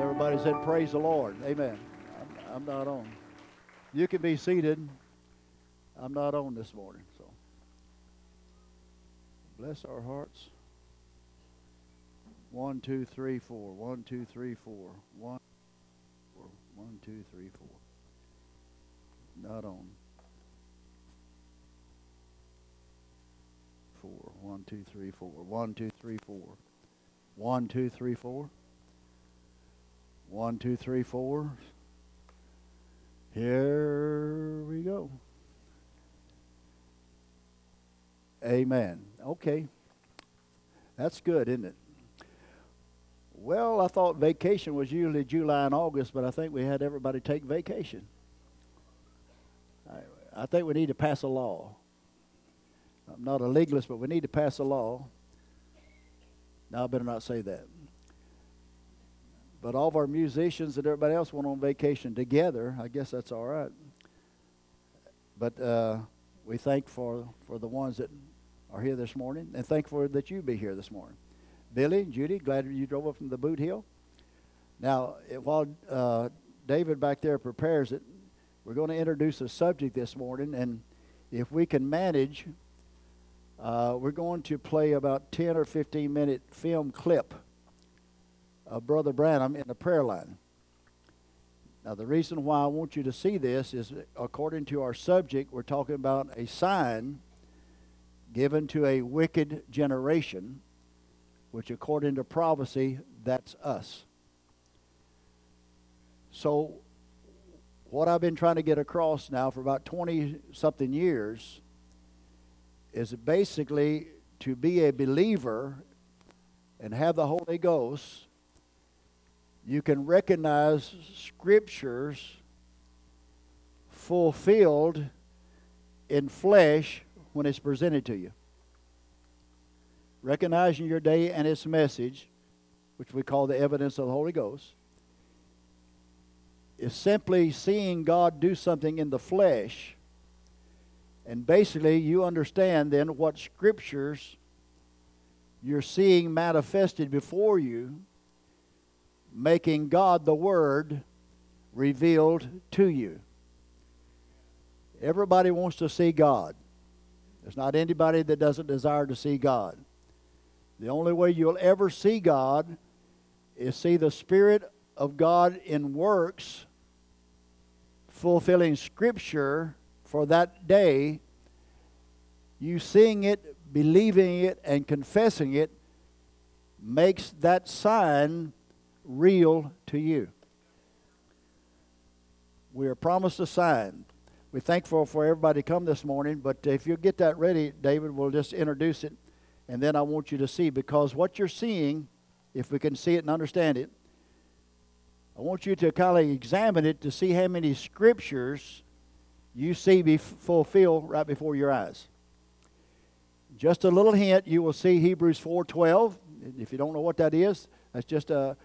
Everybody said, Praise the Lord. Amen. I'm, I'm not on. You can be seated. I'm not on this morning. So bless our hearts. One, two, three, four. One, two, three, four. One, four. One, two, three, four. Not on. Four. One, two, three, four. One, two, three, four. One, two, three, four. One, two, three, four. Here we go. Amen. Okay. That's good, isn't it? Well, I thought vacation was usually July and August, but I think we had everybody take vacation. I, I think we need to pass a law. I'm not a legalist, but we need to pass a law. Now, I better not say that. But all of our musicians and everybody else went on vacation together. I guess that's all right. But uh, we thank for, for the ones that are here this morning and thankful that you be here this morning. Billy, and Judy, glad you drove up from the boot hill. Now, while uh, David back there prepares it, we're going to introduce a subject this morning, and if we can manage, uh, we're going to play about 10 or 15 minute film clip of Brother Branham in the prayer line. Now, the reason why I want you to see this is according to our subject, we're talking about a sign given to a wicked generation which according to prophecy, that's us. So, what I've been trying to get across now for about 20 something years is basically to be a believer and have the Holy Ghost, you can recognize scriptures fulfilled in flesh when it's presented to you recognizing your day and its message, which we call the evidence of the Holy Ghost, is simply seeing God do something in the flesh. And basically, you understand then what scriptures you're seeing manifested before you, making God the Word revealed to you. Everybody wants to see God. There's not anybody that doesn't desire to see God. The only way you'll ever see God is see the Spirit of God in works, fulfilling Scripture for that day. You seeing it, believing it, and confessing it makes that sign real to you. We are promised a sign. We're thankful for everybody come this morning, but if you get that ready, David, we'll just introduce it. And then I want you to see, because what you're seeing, if we can see it and understand it, I want you to kind of examine it to see how many scriptures you see be fulfilled right before your eyes. Just a little hint, you will see Hebrews 4:12. If you don't know what that is, that's just a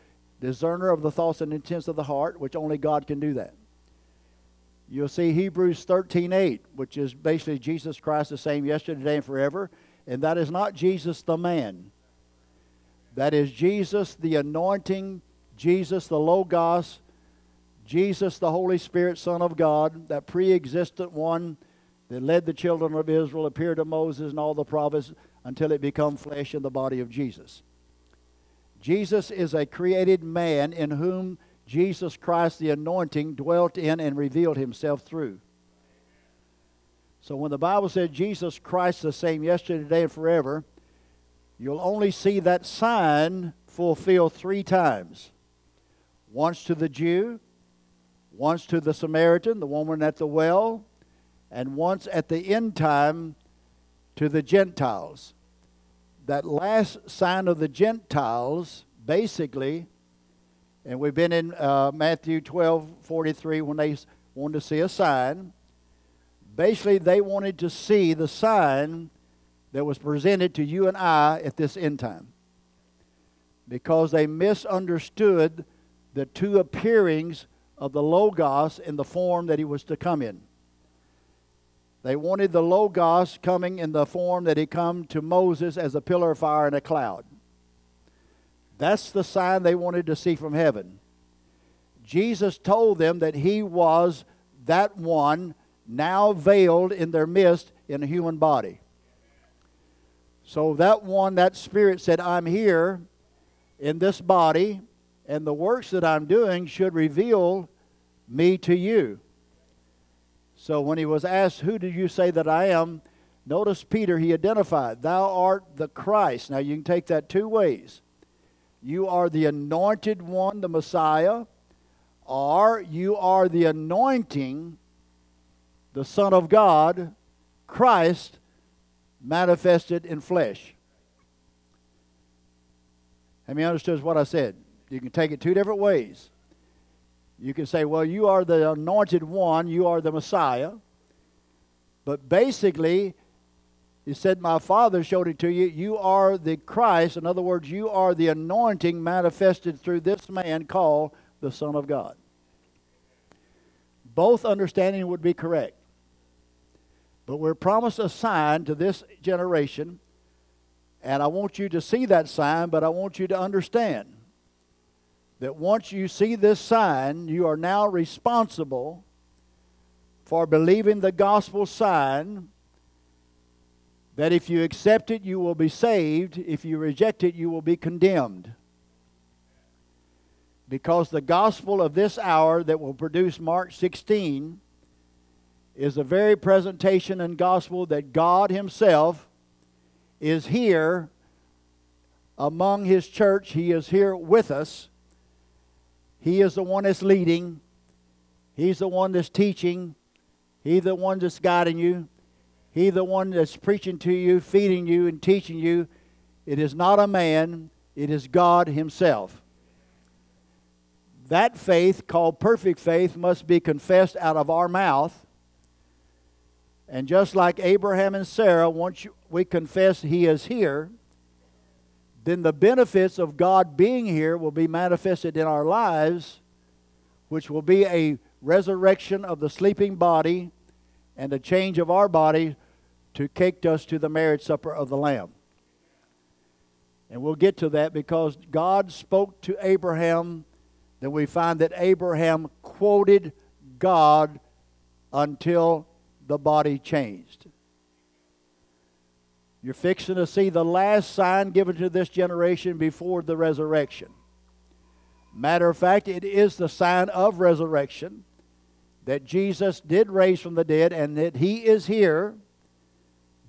discerner of the thoughts and intents of the heart, which only God can do that. You'll see Hebrews 13:8, which is basically Jesus Christ the same yesterday, today, and forever. And that is not Jesus the man. That is Jesus the anointing, Jesus the Logos, Jesus the Holy Spirit, Son of God, that pre existent one that led the children of Israel, appeared to Moses and all the prophets until it become flesh in the body of Jesus. Jesus is a created man in whom Jesus Christ, the anointing, dwelt in and revealed himself through. So when the Bible said Jesus Christ the same yesterday, today, and forever, you'll only see that sign fulfilled three times. Once to the Jew, once to the Samaritan, the woman at the well, and once at the end time to the Gentiles. That last sign of the Gentiles, basically, and we've been in uh, Matthew 12 43 when they wanted to see a sign. Basically, they wanted to see the sign that was presented to you and I at this end time because they misunderstood the two appearings of the Logos in the form that he was to come in. They wanted the Logos coming in the form that he come to Moses as a pillar of fire and a cloud. That's the sign they wanted to see from heaven. Jesus told them that he was that one now veiled in their midst in a human body. So that one, that spirit said, I'm here in this body, and the works that I'm doing should reveal me to you. So when he was asked, Who do you say that I am? Notice Peter, he identified, Thou art the Christ. Now you can take that two ways. You are the anointed one, the Messiah, or you are the anointing, the Son of God, Christ, manifested in flesh. Have you understood what I said? You can take it two different ways. You can say, well, you are the anointed one, you are the Messiah. But basically, he said, My Father showed it to you. You are the Christ. In other words, you are the anointing manifested through this man called the Son of God. Both understanding would be correct. But we're promised a sign to this generation, and I want you to see that sign, but I want you to understand that once you see this sign, you are now responsible for believing the gospel sign that if you accept it, you will be saved. If you reject it, you will be condemned. Because the gospel of this hour that will produce Mark 16 is a very presentation and gospel that God Himself is here among His church. He is here with us. He is the one that's leading, He's the one that's teaching, He's the one that's guiding you, He's the one that's preaching to you, feeding you, and teaching you. It is not a man, it is God Himself. That faith, called perfect faith, must be confessed out of our mouth. And just like Abraham and Sarah, once we confess He is here, then the benefits of God being here will be manifested in our lives, which will be a resurrection of the sleeping body and a change of our body to take us to the marriage supper of the Lamb. And we'll get to that because God spoke to Abraham. Then we find that Abraham quoted God until the body changed. You're fixing to see the last sign given to this generation before the resurrection. Matter of fact, it is the sign of resurrection that Jesus did raise from the dead and that he is here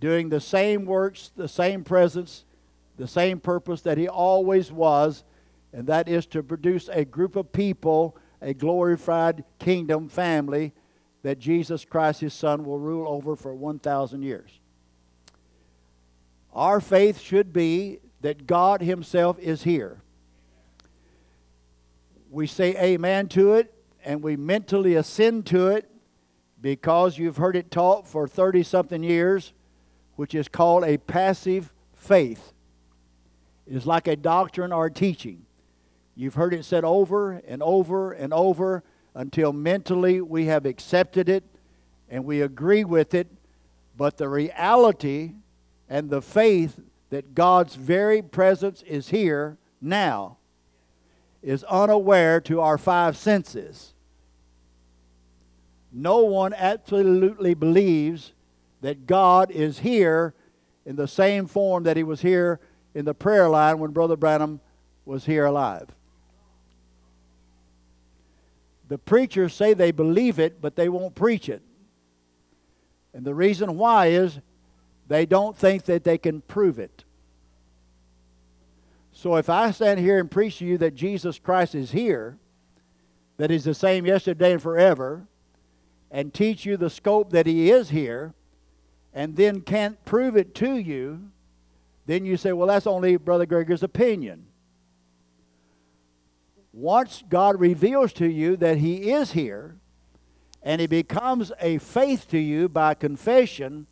doing the same works, the same presence, the same purpose that he always was, and that is to produce a group of people, a glorified kingdom family that Jesus Christ, his Son, will rule over for 1,000 years. Our faith should be that God himself is here. We say amen to it and we mentally ascend to it because you've heard it taught for 30 something years, which is called a passive faith. It is like a doctrine or a teaching. You've heard it said over and over and over until mentally we have accepted it and we agree with it, but the reality and the faith that God's very presence is here now is unaware to our five senses. No one absolutely believes that God is here in the same form that he was here in the prayer line when Brother Branham was here alive. The preachers say they believe it, but they won't preach it. And the reason why is they don't think that they can prove it. So if I stand here and preach to you that Jesus Christ is here, that He's the same yesterday and forever, and teach you the scope that He is here, and then can't prove it to you, then you say, well, that's only Brother Grigory's opinion once God reveals to you that He is here, and He becomes a faith to you by confession,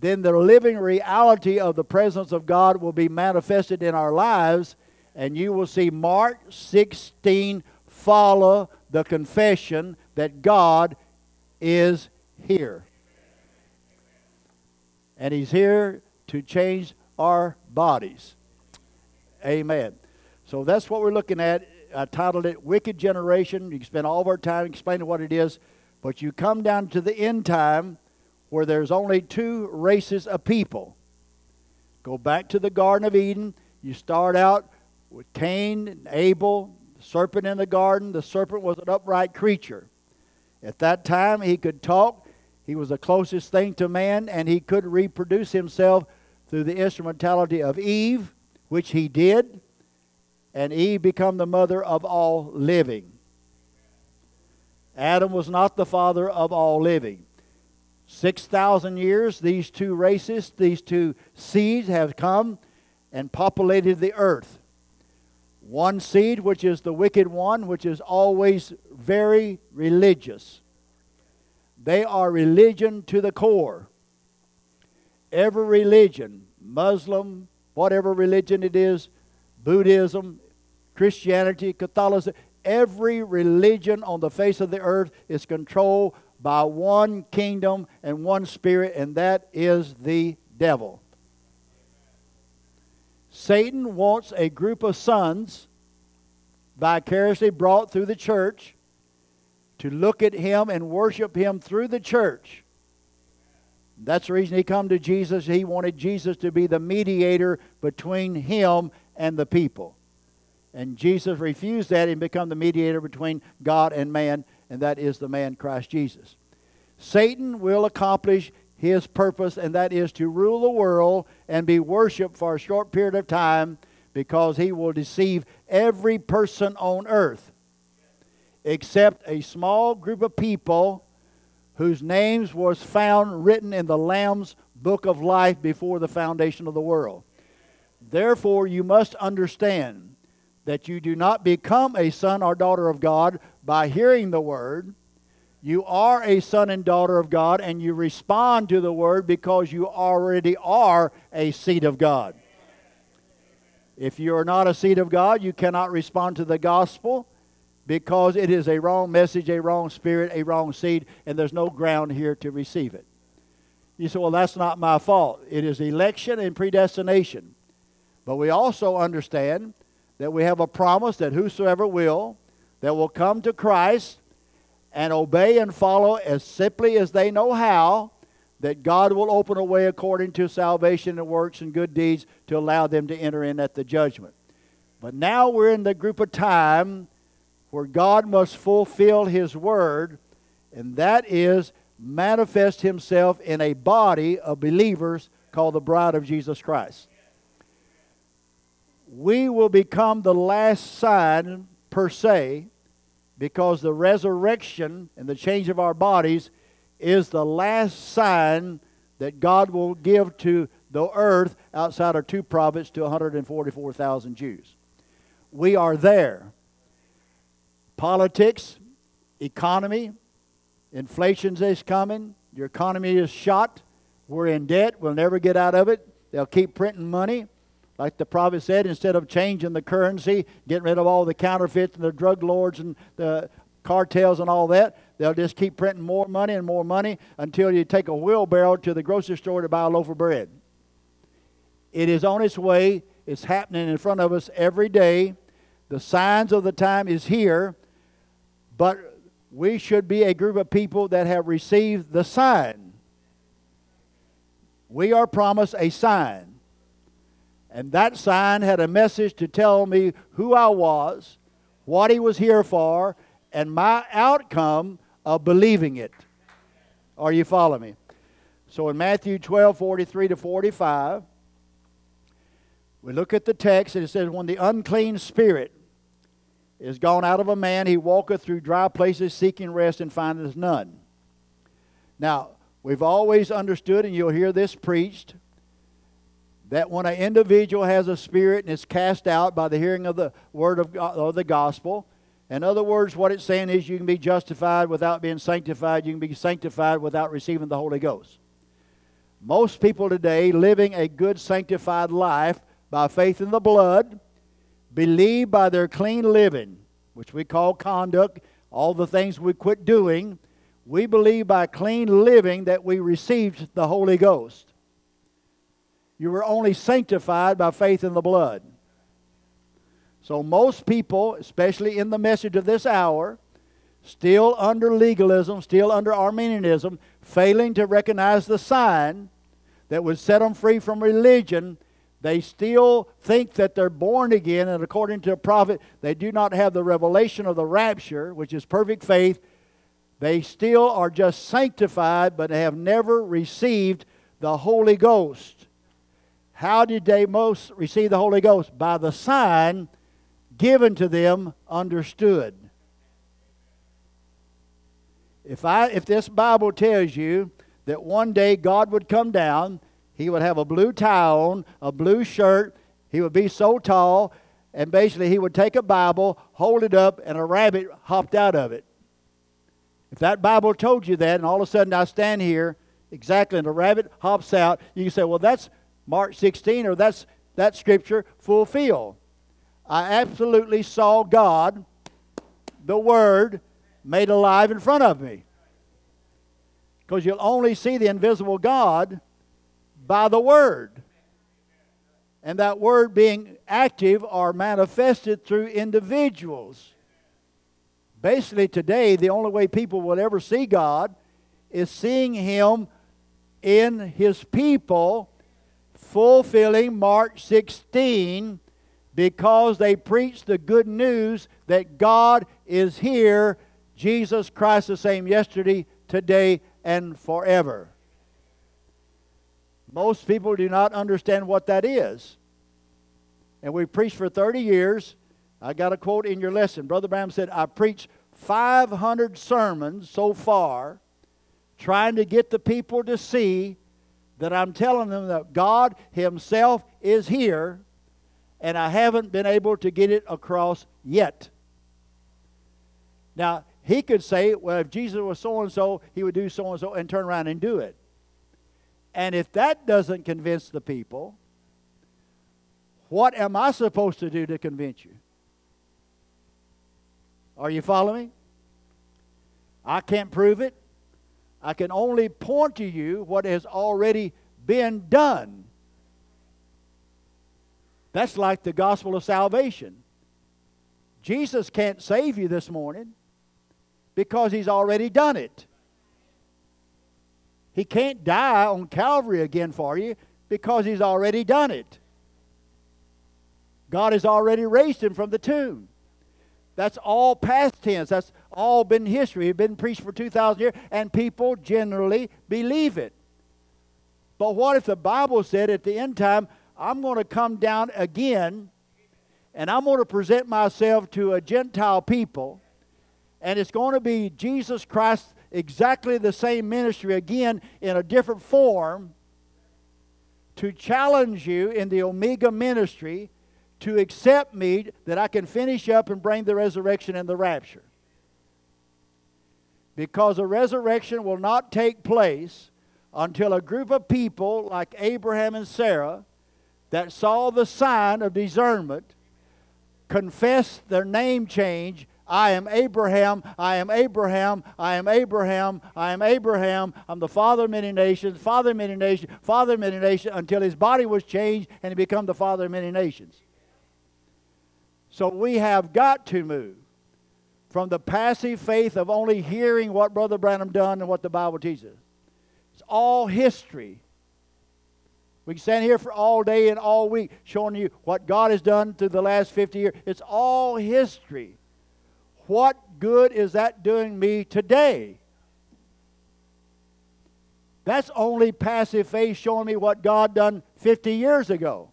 then the living reality of the presence of God will be manifested in our lives, and you will see Mark 16 follow the confession that God is here. And He's here to change our bodies. Amen. So that's what we're looking at I titled it Wicked Generation. You can spend all of our time explaining what it is, but you come down to the end time where there's only two races of people. Go back to the Garden of Eden. You start out with Cain and Abel, the serpent in the garden. The serpent was an upright creature. At that time, he could talk. He was the closest thing to man, and he could reproduce himself through the instrumentality of Eve, which he did. And Eve became the mother of all living. Adam was not the father of all living. 6,000 years, these two races, these two seeds have come and populated the earth. One seed, which is the wicked one, which is always very religious. They are religion to the core. Every religion, Muslim, whatever religion it is, Buddhism, Christianity, Catholicism, every religion on the face of the earth is controlled by one kingdom and one spirit, and that is the devil. Satan wants a group of sons vicariously brought through the church to look at him and worship him through the church. That's the reason he come to Jesus. He wanted Jesus to be the mediator between him and the people. And Jesus refused that and become the mediator between God and man, and that is the man Christ Jesus. Satan will accomplish his purpose, and that is to rule the world and be worshiped for a short period of time because he will deceive every person on earth except a small group of people whose names was found written in the lamb's book of life before the foundation of the world therefore you must understand that you do not become a son or daughter of god by hearing the word you are a son and daughter of God, and you respond to the word because you already are a seed of God. If you are not a seed of God, you cannot respond to the gospel because it is a wrong message, a wrong spirit, a wrong seed, and there's no ground here to receive it. You say, well, that's not my fault. It is election and predestination. But we also understand that we have a promise that whosoever will, that will come to Christ, and obey and follow as simply as they know how, that God will open a way according to salvation and works and good deeds to allow them to enter in at the judgment. But now we're in the group of time where God must fulfill His word, and that is manifest Himself in a body of believers called the bride of Jesus Christ. We will become the last sign, per se, because the resurrection and the change of our bodies is the last sign that God will give to the earth outside of two prophets to 144,000 Jews. We are there. Politics, economy, inflation is coming. Your economy is shot. We're in debt. We'll never get out of it. They'll keep printing money. Like the prophet said, instead of changing the currency, getting rid of all the counterfeits and the drug lords and the cartels and all that, they'll just keep printing more money and more money until you take a wheelbarrow to the grocery store to buy a loaf of bread. It is on its way. It's happening in front of us every day. The signs of the time is here, but we should be a group of people that have received the sign. We are promised a sign. And that sign had a message to tell me who I was, what he was here for, and my outcome of believing it. Are you following me? So in Matthew 12 43 to 45, we look at the text and it says, When the unclean spirit is gone out of a man, he walketh through dry places seeking rest and findeth none. Now, we've always understood, and you'll hear this preached, that when an individual has a spirit and is cast out by the hearing of the word of God, or the gospel, in other words, what it's saying is you can be justified without being sanctified, you can be sanctified without receiving the Holy Ghost. Most people today living a good sanctified life by faith in the blood, believe by their clean living, which we call conduct, all the things we quit doing, we believe by clean living that we received the Holy Ghost. You were only sanctified by faith in the blood. So, most people, especially in the message of this hour, still under legalism, still under Arminianism, failing to recognize the sign that would set them free from religion, they still think that they're born again, and according to a prophet, they do not have the revelation of the rapture, which is perfect faith. They still are just sanctified, but have never received the Holy Ghost. How did they most receive the Holy Ghost? By the sign given to them, understood. If, I, if this Bible tells you that one day God would come down, he would have a blue tie on, a blue shirt, he would be so tall, and basically he would take a Bible, hold it up, and a rabbit hopped out of it. If that Bible told you that, and all of a sudden I stand here, exactly, and a rabbit hops out, you can say, well, that's Mark 16, or that's that scripture fulfilled. I absolutely saw God, the Word, made alive in front of me. Because you'll only see the invisible God by the Word. And that Word being active or manifested through individuals. Basically, today, the only way people will ever see God is seeing Him in His people, fulfilling Mark 16 because they preach the good news that God is here Jesus Christ the same yesterday, today, and forever. Most people do not understand what that is. And we preached for 30 years. I got a quote in your lesson. Brother Branham said, I preached 500 sermons so far trying to get the people to see that I'm telling them that God Himself is here, and I haven't been able to get it across yet. Now, he could say, well, if Jesus was so and so, he would do so and so and turn around and do it. And if that doesn't convince the people, what am I supposed to do to convince you? Are you following me? I can't prove it. I can only point to you what has already been done. That's like the gospel of salvation. Jesus can't save you this morning because he's already done it. He can't die on Calvary again for you because he's already done it. God has already raised him from the tomb. That's all past tense. That's all been history. It's been preached for 2,000 years, and people generally believe it. But what if the Bible said at the end time, I'm going to come down again and I'm going to present myself to a Gentile people and it's going to be Jesus Christ, exactly the same ministry again in a different form, to challenge you in the Omega ministry to accept me that I can finish up and bring the resurrection and the rapture. Because the resurrection will not take place until a group of people like Abraham and Sarah that saw the sign of discernment confess their name change I am Abraham, I am Abraham, I am Abraham, I am Abraham. I'm the father of many nations, father of many nations, father of many nations, until his body was changed and he became the father of many nations. So we have got to move from the passive faith of only hearing what Brother Branham done and what the Bible teaches. It's all history. We can stand here for all day and all week showing you what God has done through the last 50 years. It's all history. What good is that doing me today? That's only passive faith showing me what God done 50 years ago.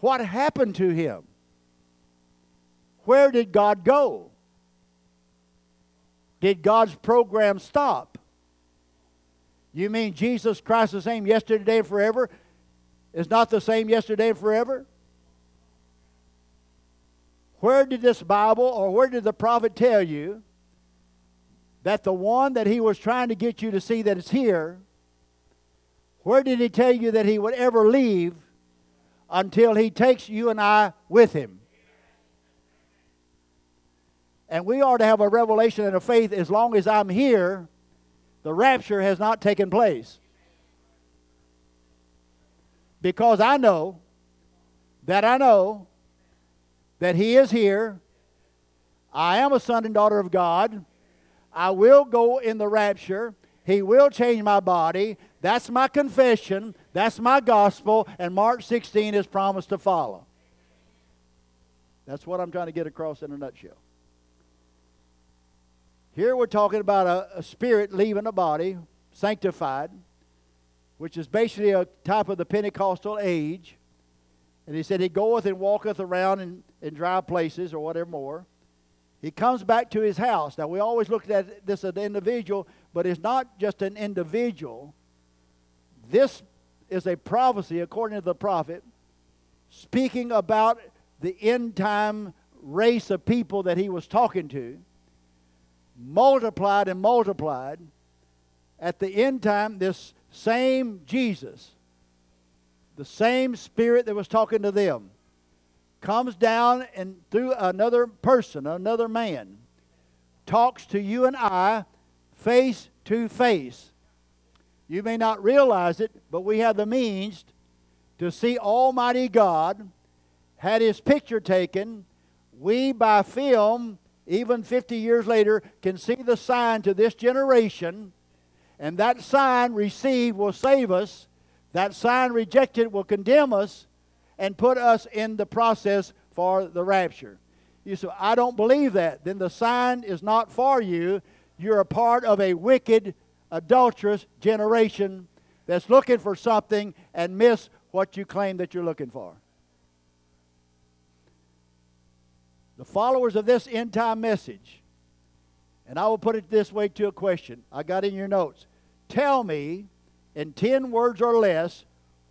What happened to him? Where did God go? Did God's program stop? You mean Jesus Christ the same yesterday forever is not the same yesterday and forever? Where did this Bible or where did the prophet tell you that the one that he was trying to get you to see that is here, where did he tell you that he would ever leave until he takes you and I with him? And we are to have a revelation and a faith as long as I'm here, the rapture has not taken place. Because I know that I know that He is here. I am a son and daughter of God. I will go in the rapture. He will change my body. That's my confession. That's my gospel. And Mark 16 is promised to follow. That's what I'm trying to get across in a nutshell. Here we're talking about a, a spirit leaving a body, sanctified, which is basically a type of the Pentecostal age. And he said, He goeth and walketh around in, in dry places or whatever more. He comes back to his house. Now, we always look at this as an individual, but it's not just an individual. This is a prophecy, according to the prophet, speaking about the end time race of people that he was talking to, multiplied and multiplied. At the end time, this same Jesus, the same Spirit that was talking to them, comes down and through another person, another man, talks to you and I face to face. You may not realize it, but we have the means to see Almighty God, had his picture taken. We, by film, even 50 years later, can see the sign to this generation and that sign received will save us. That sign rejected will condemn us and put us in the process for the rapture. You say, I don't believe that. Then the sign is not for you. You're a part of a wicked, adulterous generation that's looking for something and miss what you claim that you're looking for. The followers of this end time message and I will put it this way to a question. I got in your notes. Tell me in 10 words or less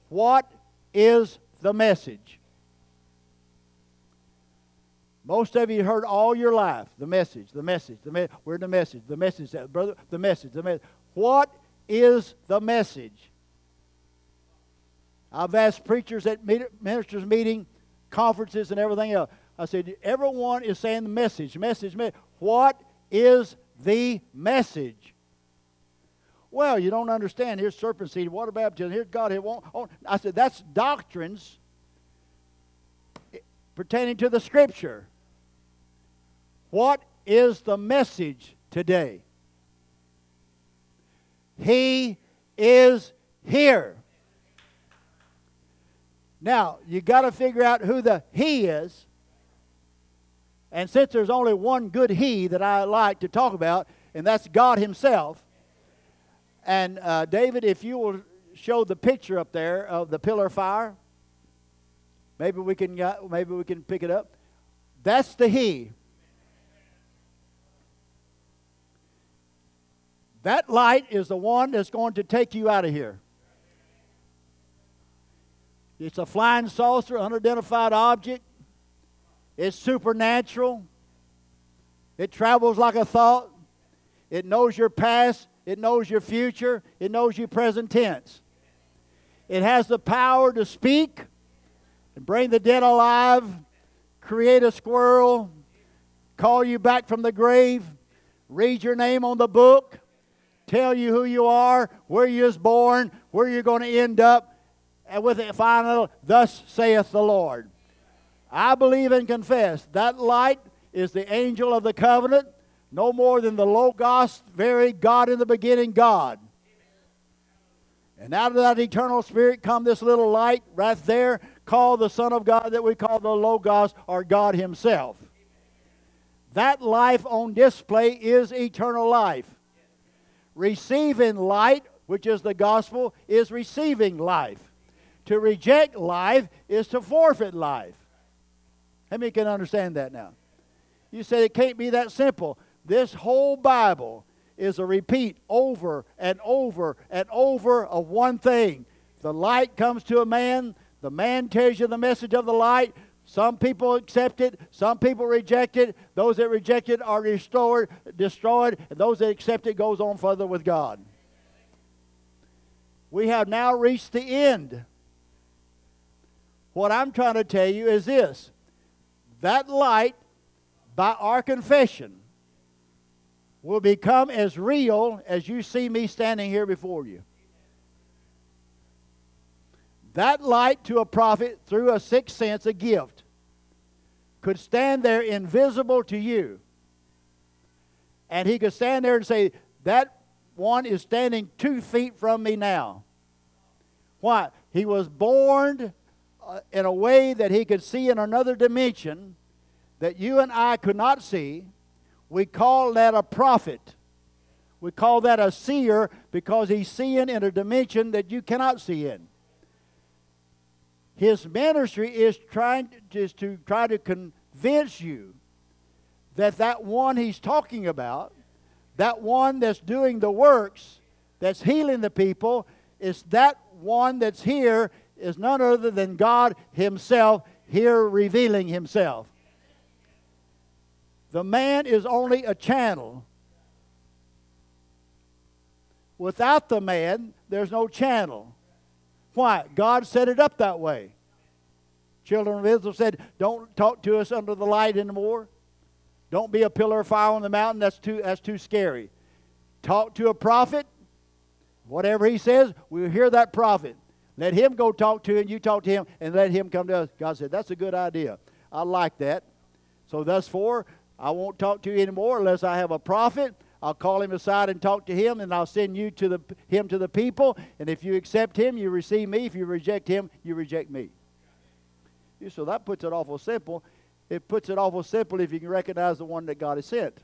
what is the message? Most of you heard all your life the message, the message, the me- we're the message, the message, that, brother, the message, the message. What is the message? I've asked preachers at ministers' meeting, conferences, and everything else. I said, everyone is saying the message, message, message. What is the message. Well, you don't understand. Here's serpent seed, water baptism. Here's God. Here won't. Oh. I said that's doctrines pertaining to the Scripture. What is the message today? He is here. Now, you got to figure out who the He is. And since there's only one good He that I like to talk about, and that's God Himself. And uh, David, if you will show the picture up there of the pillar of fire, maybe we can maybe we can pick it up. That's the He. That light is the one that's going to take you out of here. It's a flying saucer, unidentified object. It's supernatural. It travels like a thought. It knows your past. It knows your future. It knows your present tense. It has the power to speak and bring the dead alive, create a squirrel, call you back from the grave, read your name on the book, tell you who you are, where you was born, where you're going to end up, and with it final, thus saith the Lord. I believe and confess that light is the angel of the covenant, no more than the Logos, very God in the beginning, God. And out of that eternal spirit come this little light right there, called the Son of God, that we call the Logos or God Himself. That life on display is eternal life. Receiving light, which is the gospel, is receiving life. To reject life is to forfeit life. How many can understand that now? You say it can't be that simple. This whole Bible is a repeat over and over and over of one thing. The light comes to a man, the man tells you the message of the light. Some people accept it, some people reject it. Those that reject it are restored, destroyed, and those that accept it goes on further with God. We have now reached the end. What I'm trying to tell you is this that light, by our confession, will become as real as you see me standing here before you. That light to a prophet through a sixth sense, a gift, could stand there invisible to you. And he could stand there and say, That one is standing two feet from me now. Why? He was born uh, in a way that he could see in another dimension that you and I could not see. We call that a prophet. We call that a seer because he's seeing in a dimension that you cannot see in. His ministry is trying to, is to try to convince you that that one he's talking about, that one that's doing the works, that's healing the people, is that one that's here is none other than God Himself here revealing Himself. The man is only a channel. Without the man, there's no channel. Why? God set it up that way. Children of Israel said, Don't talk to us under the light anymore. Don't be a pillar of fire on the mountain. That's too, that's too scary. Talk to a prophet. Whatever he says, we'll hear that prophet. Let him go talk to him, you talk to him, and let him come to us. God said, That's a good idea. I like that. So, thus for, I won't talk to you anymore unless I have a prophet. I'll call him aside and talk to him, and I'll send you to the, him to the people. And if you accept him, you receive me. If you reject him, you reject me. So that puts it awful simple. It puts it awful simple if you can recognize the one that God has sent.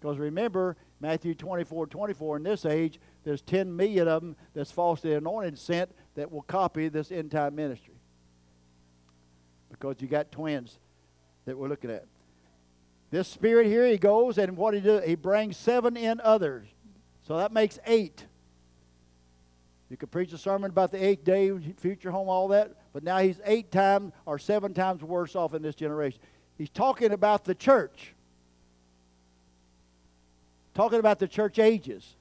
Because remember, Matthew 24 24, in this age, there's 10 million of them that's falsely anointed sent that will copy this end time ministry. Because you got twins that we're looking at. This spirit here, he goes, and what he do? He brings seven in others. So that makes eight. You could preach a sermon about the eighth day, future home, all that, but now he's eight times or seven times worse off in this generation. He's talking about the church, talking about the church ages.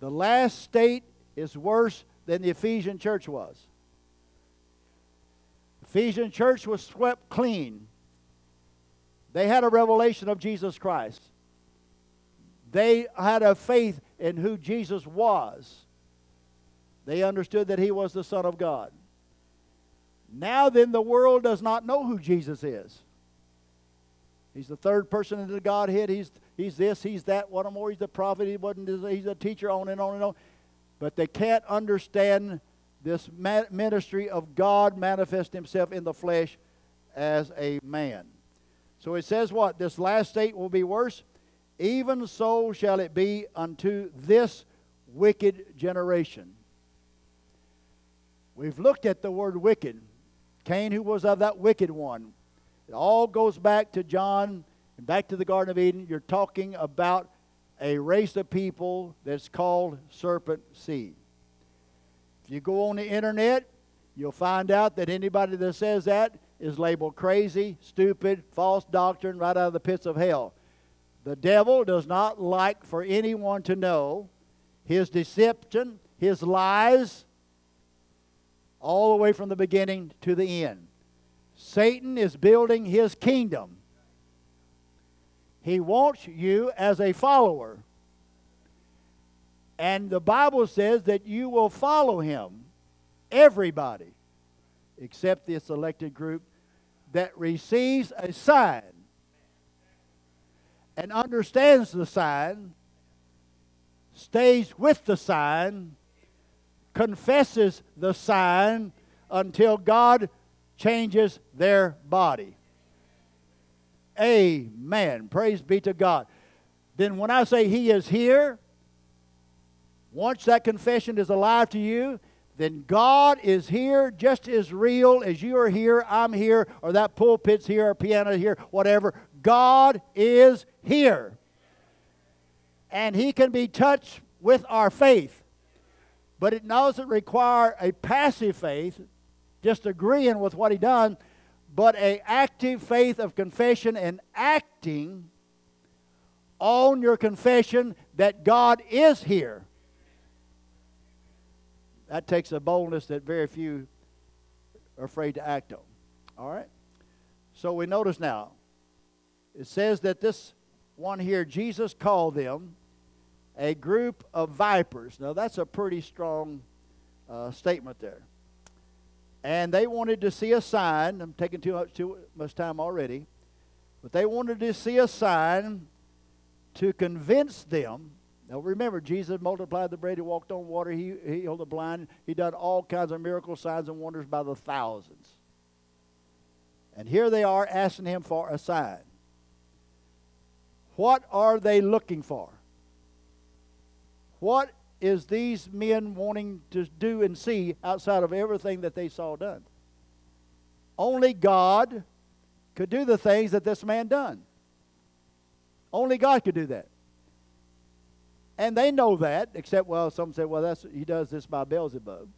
The last state is worse than the Ephesian church was. Ephesian church was swept clean. They had a revelation of Jesus Christ. They had a faith in who Jesus was. They understood that he was the Son of God. Now then, the world does not know who Jesus is. He's the third person in the Godhead. He's, he's this, he's that, what more. He's the prophet. He wasn't, he's a teacher, on and on and on. But they can't understand this ministry of God manifest himself in the flesh as a man. So it says what? This last state will be worse. Even so shall it be unto this wicked generation. We've looked at the word wicked. Cain, who was of that wicked one. It all goes back to John and back to the Garden of Eden. You're talking about a race of people that's called serpent seed. If you go on the internet, you'll find out that anybody that says that is labeled crazy, stupid, false doctrine right out of the pits of hell. The devil does not like for anyone to know his deception, his lies, all the way from the beginning to the end. Satan is building his kingdom. He wants you as a follower. And the Bible says that you will follow him. Everybody, except the selected group that receives a sign and understands the sign, stays with the sign, confesses the sign until God changes their body. Amen. Praise be to God. Then, when I say He is here, once that confession is alive to you, then God is here just as real as you are here, I'm here, or that pulpit's here, or piano here, whatever. God is here. And He can be touched with our faith. But it doesn't require a passive faith, just agreeing with what he done, but a active faith of confession and acting on your confession that God is here. That takes a boldness that very few are afraid to act on. All right? So we notice now, it says that this one here, Jesus called them a group of vipers. Now, that's a pretty strong uh, statement there. And they wanted to see a sign. I'm taking too much, too much time already. But they wanted to see a sign to convince them. Now remember, Jesus multiplied the bread, he walked on water, he, he healed the blind, he done all kinds of miracle signs and wonders by the thousands. And here they are asking him for a sign. What are they looking for? What is these men wanting to do and see outside of everything that they saw done? Only God could do the things that this man done. Only God could do that. And they know that, except, well, some say, well, that's, he does this by Beelzebub.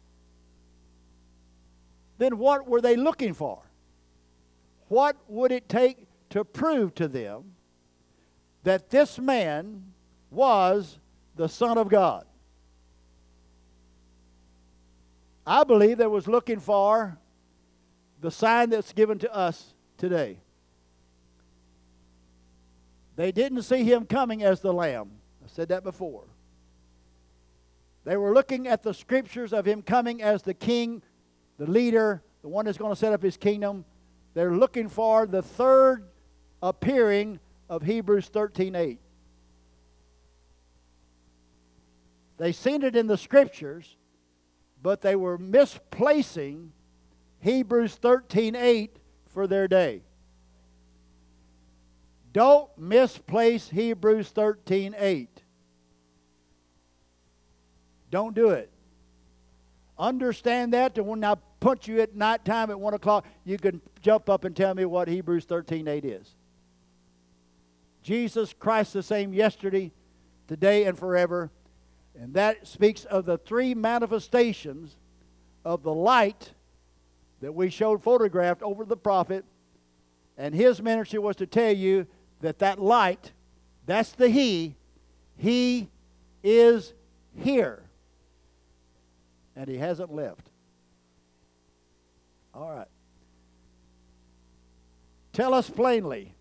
Then what were they looking for? What would it take to prove to them that this man was the Son of God? I believe they was looking for the sign that's given to us today. They didn't see him coming as the Lamb. I said that before. They were looking at the scriptures of him coming as the king, the leader, the one that's going to set up his kingdom. They're looking for the third appearing of Hebrews 13:8. They seen it in the scriptures, but they were misplacing Hebrews 13:8 for their day. Don't misplace Hebrews 13 8. Don't do it. Understand that, and when I punch you at night time at 1 o'clock, you can jump up and tell me what Hebrews 13 8 is. Jesus Christ the same yesterday, today, and forever. And that speaks of the three manifestations of the light that we showed photographed over the prophet. And his ministry was to tell you that that light, that's the He, He is here. And He hasn't left. All right. Tell us plainly.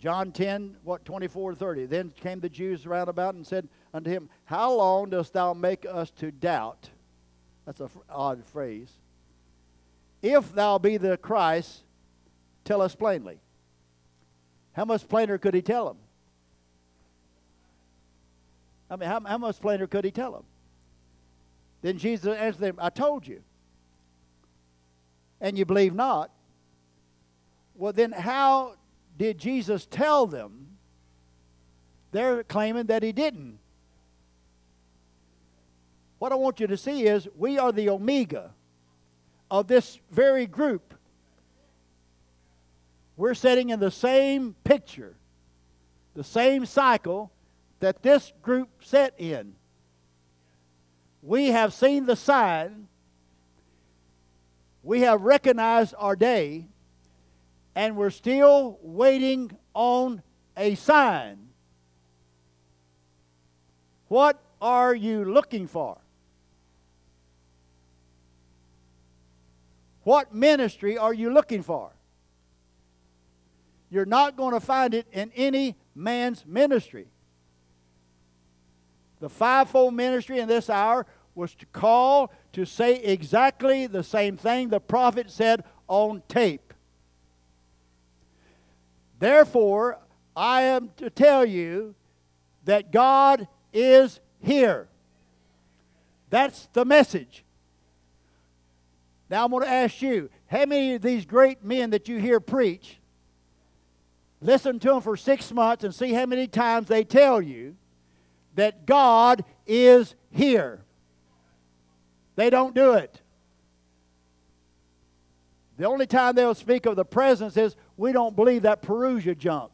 John 10, what, 24 30. Then came the Jews round about and said unto him, How long dost thou make us to doubt? That's an odd phrase. If thou be the Christ, tell us plainly. How much plainer could he tell them? I mean, how, how much plainer could he tell them? Then Jesus answered them, I told you. And you believe not. Well, then how did Jesus tell them? They're claiming that he didn't. What I want you to see is we are the omega of this very group we're sitting in the same picture, the same cycle that this group set in. We have seen the sign, we have recognized our day, and we're still waiting on a sign. What are you looking for? What ministry are you looking for? You're not going to find it in any man's ministry. The fivefold ministry in this hour was to call to say exactly the same thing the prophet said on tape. Therefore, I am to tell you that God is here. That's the message. Now I'm going to ask you how many of these great men that you hear preach Listen to them for six months and see how many times they tell you that God is here. They don't do it. The only time they'll speak of the presence is we don't believe that Parousia junk.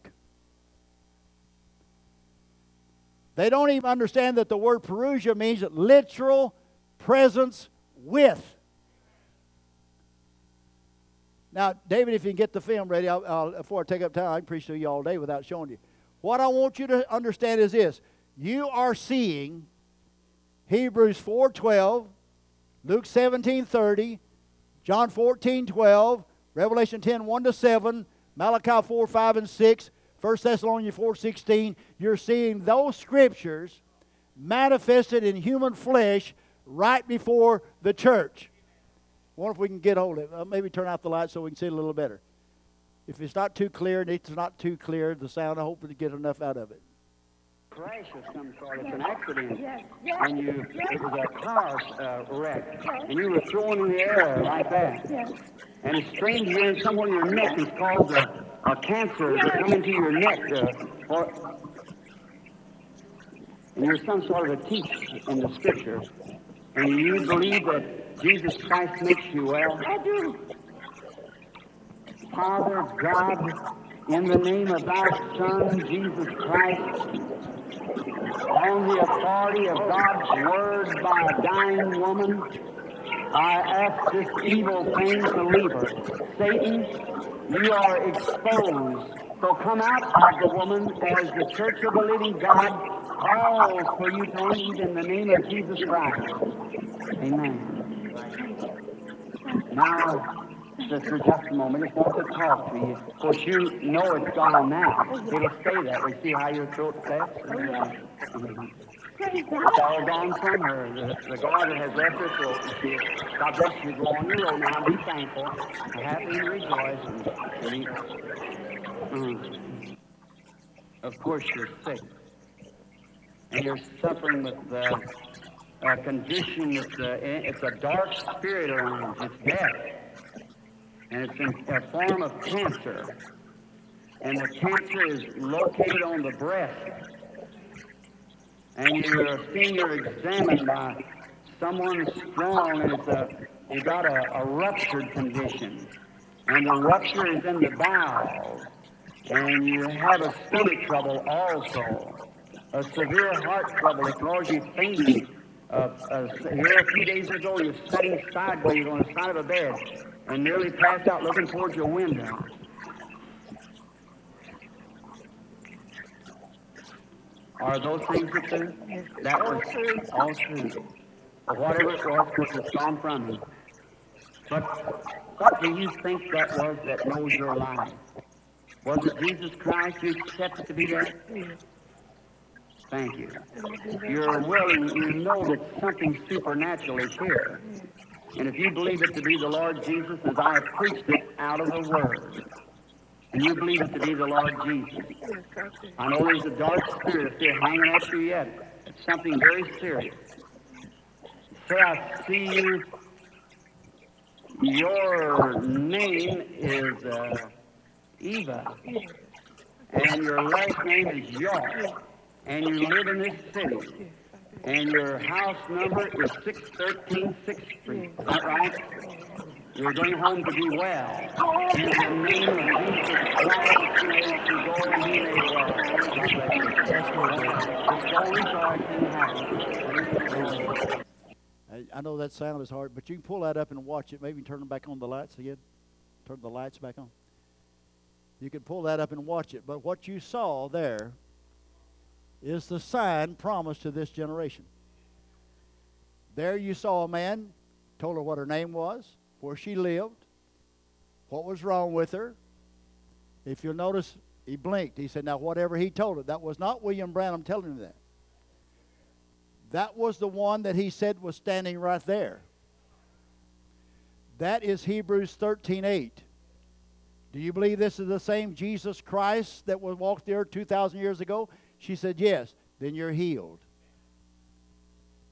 They don't even understand that the word Parousia means literal presence with. Now, David, if you can get the film ready, I'll, I'll, before I take up time, I can preach to you all day without showing you. What I want you to understand is this: you are seeing Hebrews four twelve, Luke seventeen thirty, John fourteen twelve, Revelation 10 1 to 7, Malachi 4 5 and 6, 1 Thessalonians 4 16. You're seeing those scriptures manifested in human flesh right before the church. Wonder if we can get hold of it. Uh, maybe turn out the light so we can see it a little better. If it's not too clear and it's not too clear, the sound, I hope to get enough out of it. Crash of some sort, it's an accident. Yes, yes, And you, it was a car uh, wreck, and you were thrown in the air like that. yes. And it's strange here somewhere in your neck is caused a, a cancer to come into your neck. Uh, or, and you're some sort of a teacher in the scripture. And you believe that Jesus Christ makes you well. I do. Father God, in the name of thy Son, Jesus Christ, on the authority of God's word by a dying woman, I ask this evil thing to leave her. Satan, you are exposed. So come out of the woman as the church of the living God calls for you to leave in the name of Jesus Christ. Amen. Now, sister, just a moment. I just want to talk to you. Of course, you know it's gone now. It'll stay that way. See how your throat sets? Mhm. Praise It's all gone from her. The, the God that has left her throat. God bless you. Go on your road now. Be thankful. Be happy and rejoice. And, and Mm. Of course, you're sick. And you're suffering with uh, a condition that's uh, it's a dark spirit around. It's death. And it's in a form of cancer. And the cancer is located on the breast. And you're seeing you're examined by someone strong, and it's a you got a, a ruptured condition. And the rupture is in the bowels. And you have a stomach trouble also. A severe heart trouble. It caused you fainting. Uh, here a few days ago, you're sitting sideways on the side of a bed and nearly passed out looking towards your window. Are those things the truth? That was all true. Or whatever it was, which has gone from you. But what do you think that was that knows your life? Was it Jesus Christ you accepted to be that? Thank you. You're willing, you know that something supernatural is here. And if you believe it to be the Lord Jesus, as I have preached it out of the Word, and you believe it to be the Lord Jesus, I know there's a dark spirit still hanging at you yet. It's something very serious. Say, I see you. Your name is uh, Eva, and your last name is York, and you live in this city, and your house number is 613 6th Street. Is that right? You're going home to be well. I know that sound is hard, but you can pull that up and watch it. Maybe turn them back on the lights again. Turn the lights back on. You can pull that up and watch it. But what you saw there is the sign promised to this generation. There you saw a man, told her what her name was, where she lived, what was wrong with her. If you'll notice, he blinked. He said, Now, whatever he told her, that was not William Branham telling him that. That was the one that he said was standing right there. That is Hebrews 13:8. Do you believe this is the same Jesus Christ that walked there 2,000 years ago? She said, Yes. Then you're healed.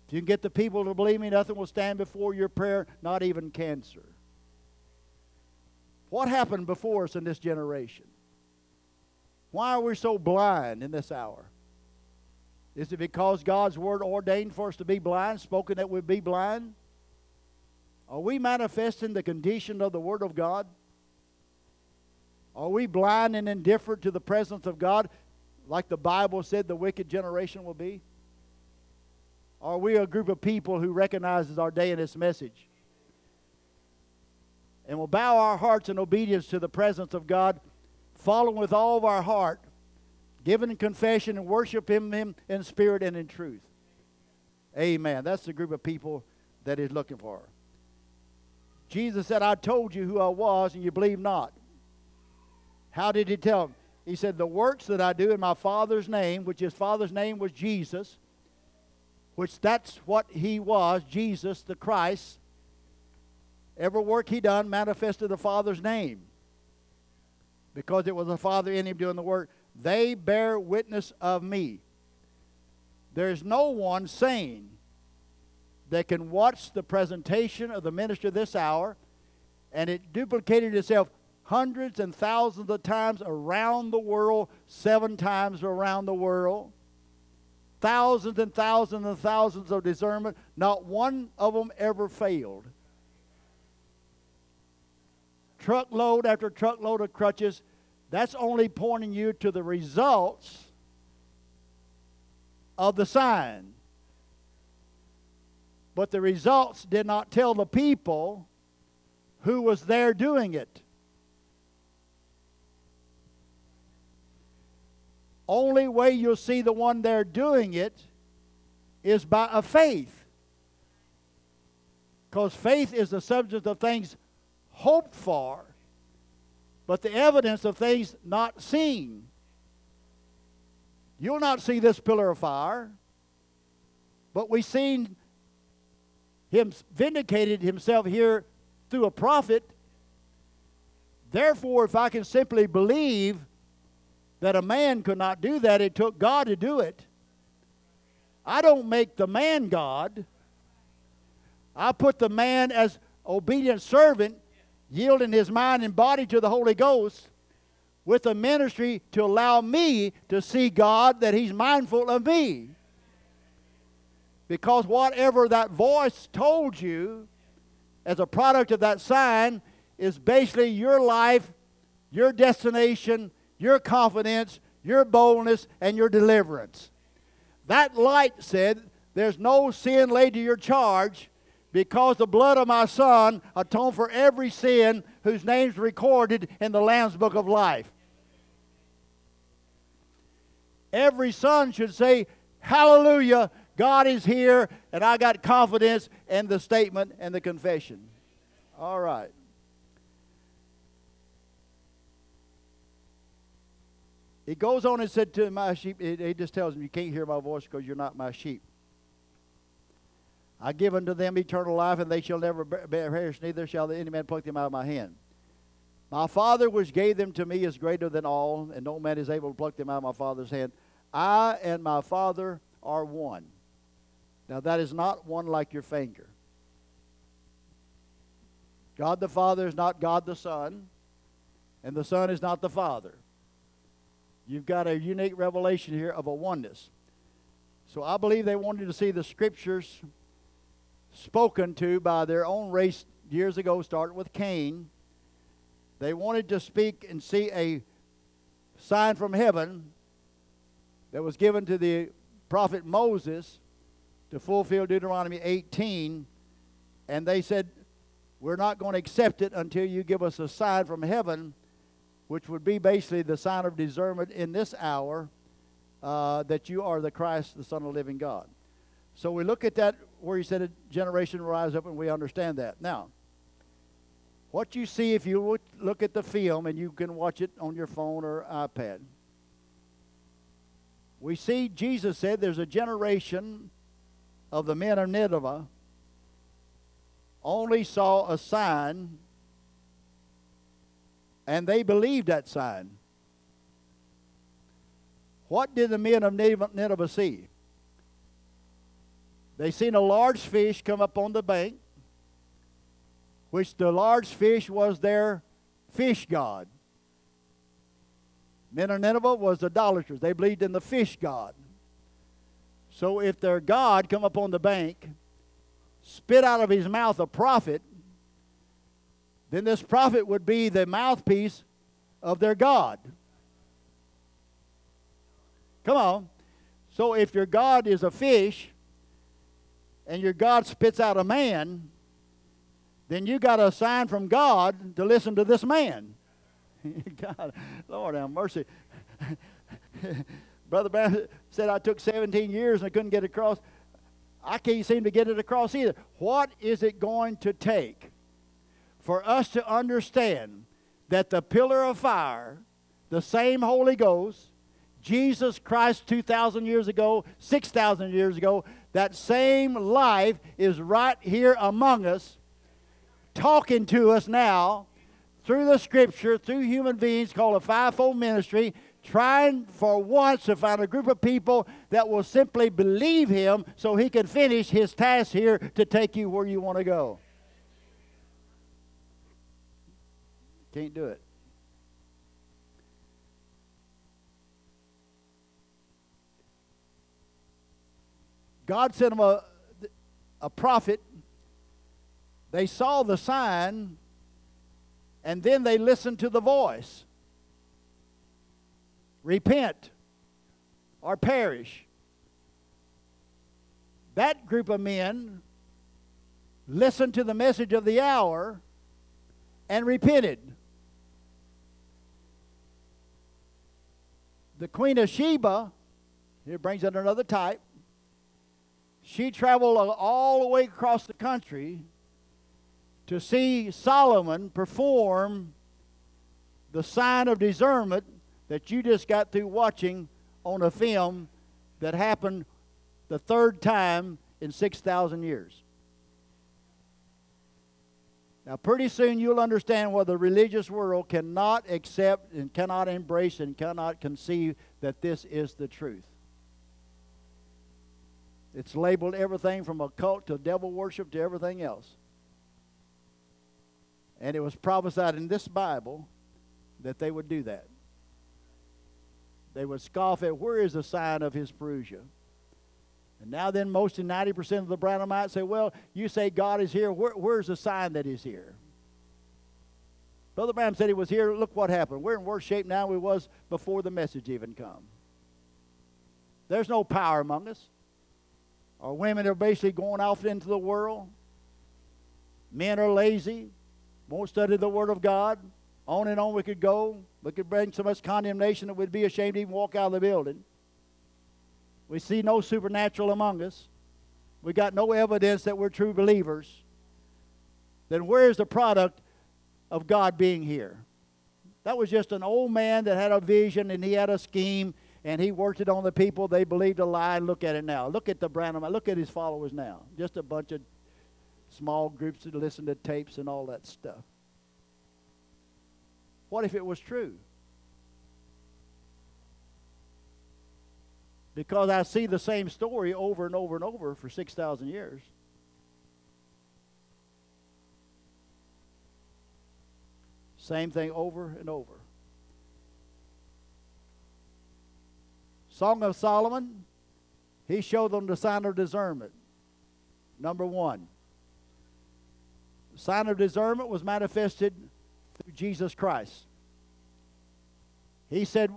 If you can get the people to believe me, nothing will stand before your prayer, not even cancer. What happened before us in this generation? Why are we so blind in this hour? Is it because God's word ordained for us to be blind, spoken that we'd be blind? Are we manifesting the condition of the word of God? Are we blind and indifferent to the presence of God, like the Bible said the wicked generation will be? Are we a group of people who recognizes our day in this message? And will bow our hearts in obedience to the presence of God, following with all of our heart, giving confession and worship Him, him in spirit and in truth. Amen. That's the group of people that He's looking for. Jesus said, I told you who I was, and you believe not. How did he tell them? He said, The works that I do in my Father's name, which his Father's name was Jesus, which that's what he was, Jesus the Christ. Every work he done manifested the Father's name because it was the Father in him doing the work. They bear witness of me. There's no one sane that can watch the presentation of the minister this hour and it duplicated itself hundreds and thousands of times around the world, seven times around the world. Thousands and thousands and thousands of discernment. Not one of them ever failed. Truckload after truckload of crutches. That's only pointing you to the results of the sign. But the results did not tell the people who was there doing it. Only way you'll see the one there doing it is by a faith. Because faith is the subject of things hoped for, but the evidence of things not seen. You'll not see this pillar of fire, but we've seen him vindicated himself here through a prophet. Therefore, if I can simply believe that a man could not do that, it took God to do it. I don't make the man God. I put the man as obedient servant, yielding his mind and body to the Holy Ghost with a ministry to allow me to see God that he's mindful of me. Because whatever that voice told you as a product of that sign is basically your life, your destination, your confidence, your boldness, and your deliverance. That light said, There's no sin laid to your charge because the blood of my son atoned for every sin whose name's recorded in the Lamb's book of life. Every son should say, Hallelujah, God is here, and I got confidence in the statement and the confession. All right. He goes on and said to my sheep, he just tells them, You can't hear my voice because you're not my sheep. I give unto them eternal life, and they shall never perish, neither shall any man pluck them out of my hand. My Father, which gave them to me, is greater than all, and no man is able to pluck them out of my Father's hand. I and my Father are one. Now, that is not one like your finger. God the Father is not God the Son, and the Son is not the Father. You've got a unique revelation here of a oneness. So I believe they wanted to see the scriptures spoken to by their own race years ago, started with Cain. They wanted to speak and see a sign from heaven that was given to the prophet Moses to fulfill Deuteronomy 18. And they said, We're not going to accept it until you give us a sign from heaven which would be basically the sign of discernment in this hour uh, that you are the Christ, the Son of the living God. So we look at that where he said a generation will rise up, and we understand that. Now, what you see if you look at the film, and you can watch it on your phone or iPad, we see Jesus said there's a generation of the men of Nineveh only saw a sign and they believed that sign. What did the men of Nineveh see? They seen a large fish come up on the bank, which the large fish was their fish god. Men of Nineveh was idolaters. They believed in the fish god. So if their god come up on the bank, spit out of his mouth a prophet, then this prophet would be the mouthpiece of their God. Come on. So if your God is a fish and your God spits out a man, then you got a sign from God to listen to this man. God, Lord have mercy. Brother Branham said I took 17 years and I couldn't get across. I can't seem to get it across either. What is it going to take for us to understand that the pillar of fire, the same Holy Ghost, Jesus Christ 2,000 years ago, 6,000 years ago, that same life is right here among us talking to us now through the scripture, through human beings called a fivefold ministry, trying for once to find a group of people that will simply believe him so he can finish his task here to take you where you want to go. Can't do it. God sent them a, a prophet. They saw the sign, and then they listened to the voice repent or perish. That group of men listened to the message of the hour and repented. The Queen of Sheba, here brings in another type, she traveled all the way across the country to see Solomon perform the sign of discernment that you just got through watching on a film that happened the third time in 6,000 years. Now, pretty soon you'll understand why the religious world cannot accept and cannot embrace and cannot conceive that this is the truth. It's labeled everything from occult to devil worship to everything else. And it was prophesied in this Bible that they would do that. They would scoff at where is the sign of his parousia? And now then, most than 90% of the Branhamites say, well, you say God is here. Where, where's the sign that he's here? Brother Branham said he was here. Look what happened. We're in worse shape now than we was before the message even come. There's no power among us. Our women are basically going off into the world. Men are lazy, won't study the Word of God. On and on we could go. We could bring so much condemnation that we'd be ashamed to even walk out of the building. We see no supernatural among us. We got no evidence that we're true believers. Then where's the product of God being here? That was just an old man that had a vision and he had a scheme and he worked it on the people. They believed a lie. Look at it now. Look at the Branham. Look at his followers now. Just a bunch of small groups that listen to tapes and all that stuff. What if it was true? Because I see the same story over and over and over for 6,000 years. Same thing over and over. Song of Solomon, he showed them the sign of discernment. Number one. The sign of discernment was manifested through Jesus Christ. He said,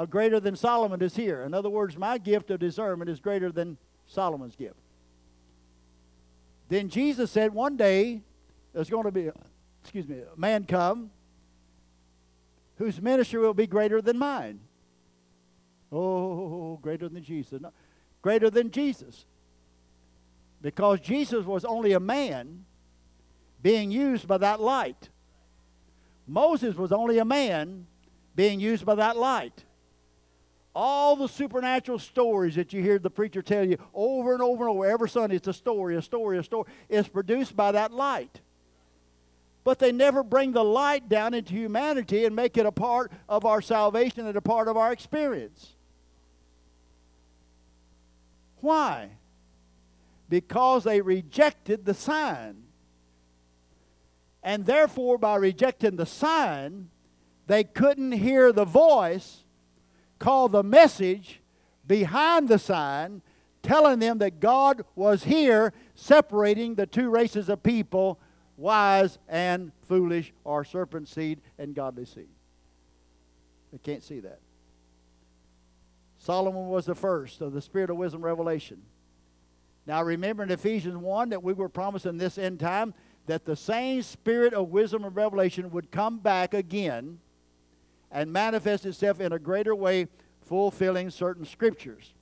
a greater than Solomon is here. In other words, my gift of discernment is greater than Solomon's gift. Then Jesus said, one day there's going to be, excuse me, a man come whose ministry will be greater than mine. Oh, greater than Jesus. No, greater than Jesus. Because Jesus was only a man being used by that light. Moses was only a man being used by that light. All the supernatural stories that you hear the preacher tell you over and over and over, every Sunday, it's a story, a story, a story, is produced by that light. But they never bring the light down into humanity and make it a part of our salvation and a part of our experience. Why? Because they rejected the sign. And therefore, by rejecting the sign, they couldn't hear the voice call the message behind the sign telling them that God was here separating the two races of people, wise and foolish, or serpent seed and godly seed. They can't see that. Solomon was the first of the spirit of wisdom revelation. Now remember in Ephesians 1 that we were promised in this end time that the same spirit of wisdom and revelation would come back again and manifest itself in a greater way, fulfilling certain scriptures.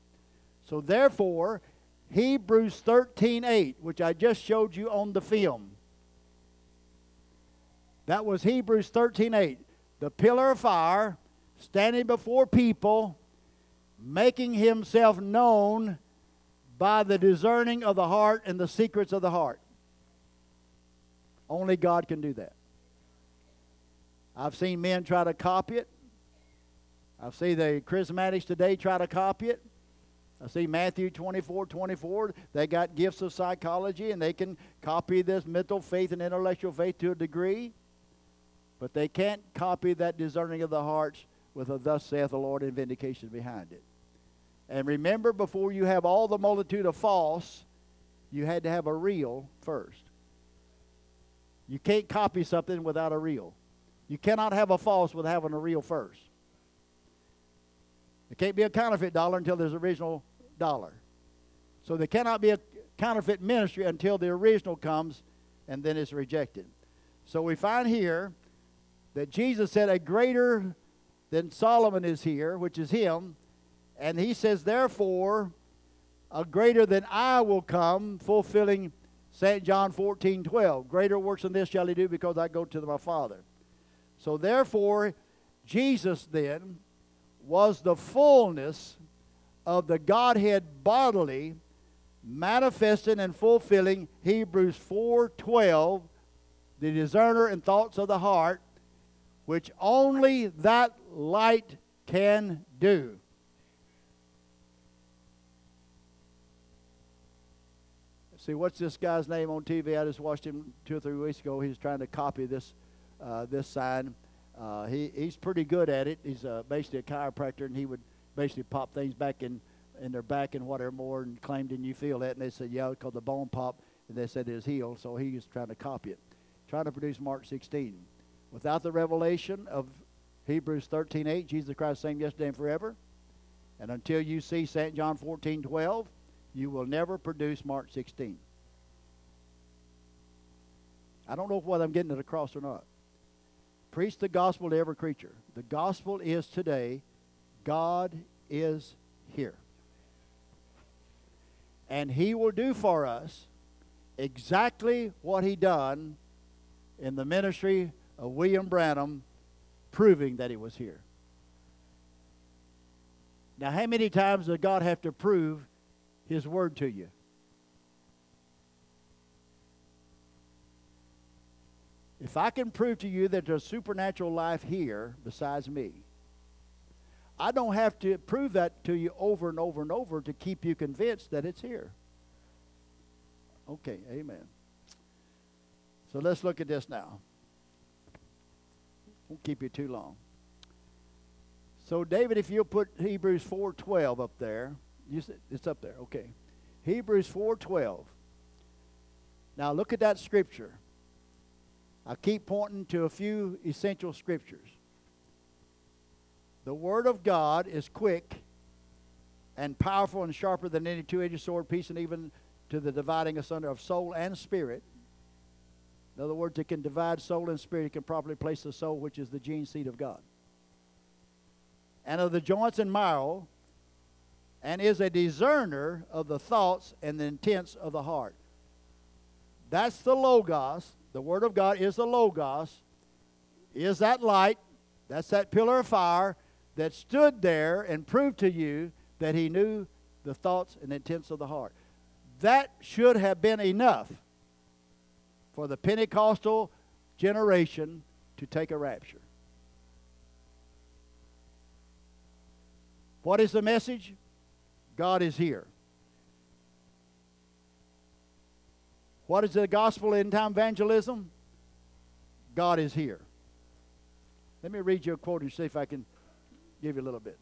So therefore, Hebrews 13:8, which I just showed you on the film. That was Hebrews 13:8. The pillar of fire standing before people, making himself known by the discerning of the heart and the secrets of the heart. Only God can do that. I've seen men try to copy it. I've seen the charismatics today try to copy it. I see Matthew 24, 24. They got gifts of psychology and they can copy this mental faith and intellectual faith to a degree. But they can't copy that discerning of the hearts with a thus saith the Lord and vindication behind it. And remember, before you have all the multitude of false, you had to have a real first. You can't copy something without a real. You cannot have a false with having a real first. It can't be a counterfeit dollar until there's original dollar. So there cannot be a counterfeit ministry until the original comes and then it's rejected. So we find here that Jesus said, A greater than Solomon is here, which is him. And he says, Therefore, a greater than I will come, fulfilling St. John 14 12. Greater works than this shall he do because I go to my Father. So therefore, Jesus then was the fullness of the Godhead bodily, manifesting and fulfilling Hebrews 4 12, the discerner and thoughts of the heart, which only that light can do. See, what's this guy's name on TV? I just watched him two or three weeks ago. He's trying to copy this uh, this sign. Uh, he he's pretty good at it. He's uh, basically a chiropractor, and he would basically pop things back in in their back and whatever more, and claimed, "Didn't you feel that?" And they said, "Yeah, called the bone pop," and they said it was healed. So he was trying to copy it, trying to produce Mark 16. Without the revelation of Hebrews 13:8, Jesus Christ same yesterday and forever, and until you see St. John 14:12 you will never produce Mark 16. I don't know whether I'm getting it across or not. Preach the gospel to every creature. The gospel is today God is here. And he will do for us exactly what he done in the ministry of William Branham proving that he was here. Now, how many times does God have to prove his word to you. If I can prove to you that there's supernatural life here besides me, I don't have to prove that to you over and over and over to keep you convinced that it's here. Okay, amen. So let's look at this now. Won't keep you too long. So David, if you'll put Hebrews 4:12 up there, it's up there. Okay. Hebrews 4:12. Now look at that scripture. I keep pointing to a few essential scriptures. The word of God is quick and powerful and sharper than any two-edged sword, piercing even to the dividing asunder of soul and spirit. In other words, it can divide soul and spirit. It can properly place the soul, which is the gene seed of God. And of the joints and marrow, and is a discerner of the thoughts and the intents of the heart. That's the Logos. The Word of God is the Logos. Is that light? That's that pillar of fire that stood there and proved to you that He knew the thoughts and intents of the heart. That should have been enough for the Pentecostal generation to take a rapture. What is the message? God is here. What is the gospel in time evangelism? God is here. Let me read you a quote and see if I can give you a little bit.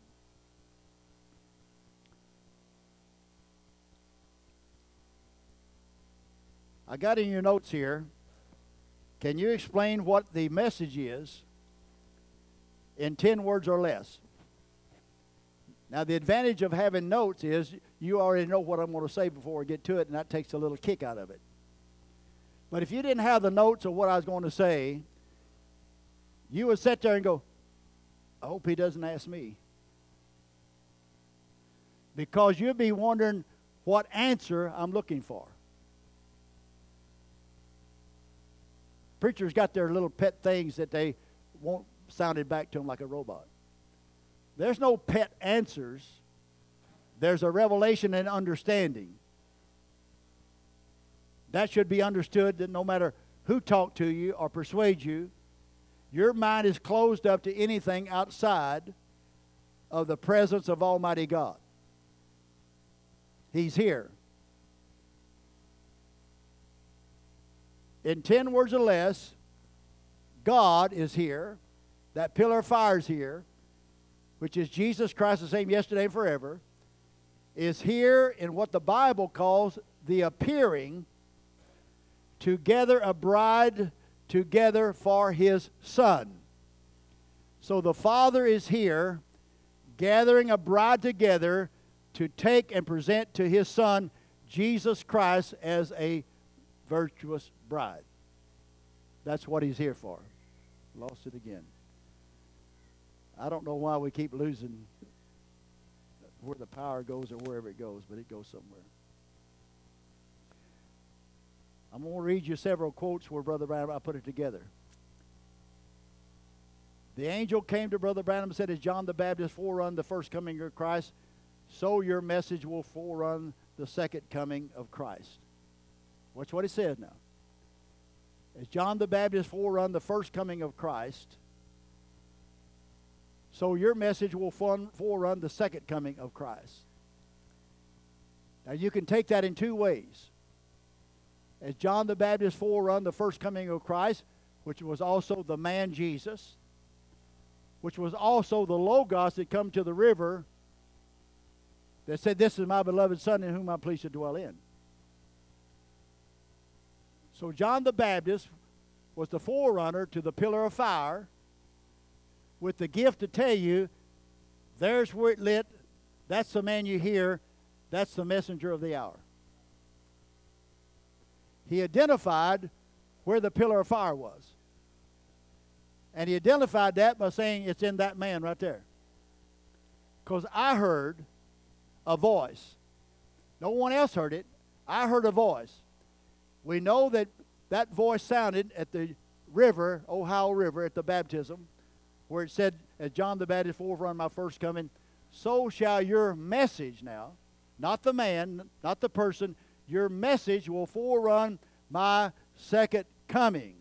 I got in your notes here. Can you explain what the message is in 10 words or less? Now, the advantage of having notes is you already know what I'm going to say before I get to it, and that takes a little kick out of it. But if you didn't have the notes of what I was going to say, you would sit there and go, I hope he doesn't ask me. Because you'd be wondering what answer I'm looking for. Preachers got their little pet things that they want sounded back to them like a robot. There's no pet answers, there's a revelation and understanding. That should be understood that no matter who talk to you or persuade you. Your mind is closed up to anything outside of the presence of Almighty God. He's here. In 10 words or less, God is here. That pillar of fire is here, which is Jesus Christ the same yesterday and forever, is here in what the Bible calls the appearing to gather a bride together for his son. So the Father is here gathering a bride together to take and present to his son Jesus Christ as a virtuous bride. That's what he's here for. Lost it again. I don't know why we keep losing where the power goes or wherever it goes, but it goes somewhere. I'm going to read you several quotes where Brother Branham, I put it together. The angel came to Brother Branham and said, As John the Baptist forerun the first coming of Christ, so your message will forerun the second coming of Christ. Watch what he says now. As John the Baptist forerun the first coming of Christ, so your message will forerun the second coming of Christ. Now you can take that in two ways as John the Baptist forerun the first coming of Christ, which was also the man Jesus, which was also the Logos that come to the river that said, This is my beloved Son in whom I'm pleased to dwell in. So John the Baptist was the forerunner to the pillar of fire with the gift to tell you, there's where it lit, that's the man you hear, that's the messenger of the hour he identified where the pillar of fire was. And he identified that by saying it's in that man right there. Because I heard a voice. No one else heard it. I heard a voice. We know that that voice sounded at the river, Ohio River, at the baptism, where it said, as John the Baptist forerun my first coming, so shall your message now, not the man, not the person, your message will forerun my second coming.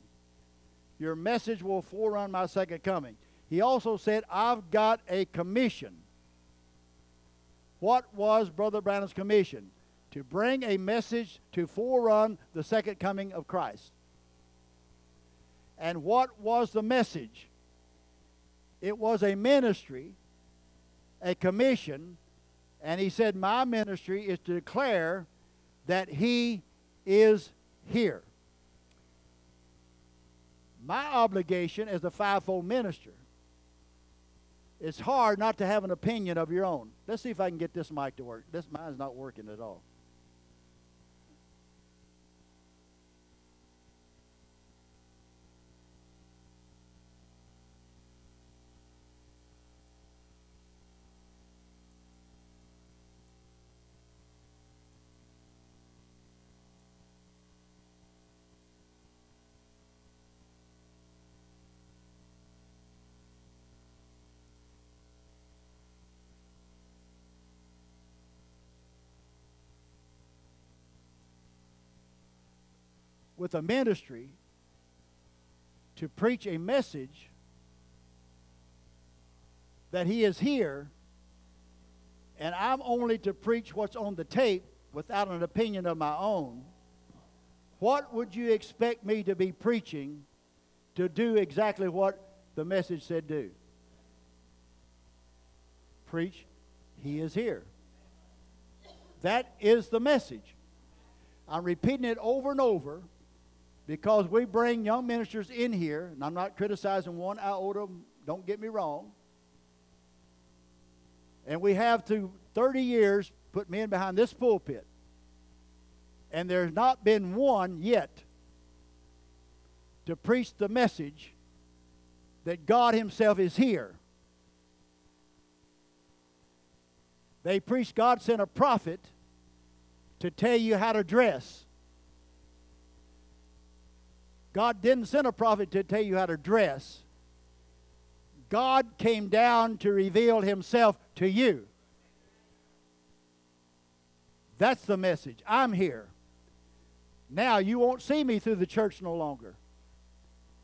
Your message will forerun my second coming. He also said, I've got a commission. What was Brother Branham's commission? To bring a message to forerun the second coming of Christ. And what was the message? It was a ministry, a commission, and he said, My ministry is to declare that He is here. My obligation as a fivefold minister, it's hard not to have an opinion of your own. Let's see if I can get this mic to work. This mine's not working at all. With a ministry to preach a message that he is here and I'm only to preach what's on the tape without an opinion of my own, what would you expect me to be preaching to do exactly what the message said do? Preach, He is here. That is the message. I'm repeating it over and over because we bring young ministers in here, and I'm not criticizing one iota, them, don't get me wrong. And we have to 30 years put men behind this pulpit. And there's not been one yet to preach the message that God Himself is here. They preach God sent a prophet to tell you how to dress. God didn't send a prophet to tell you how to dress. God came down to reveal himself to you. That's the message. I'm here. Now you won't see me through the church no longer.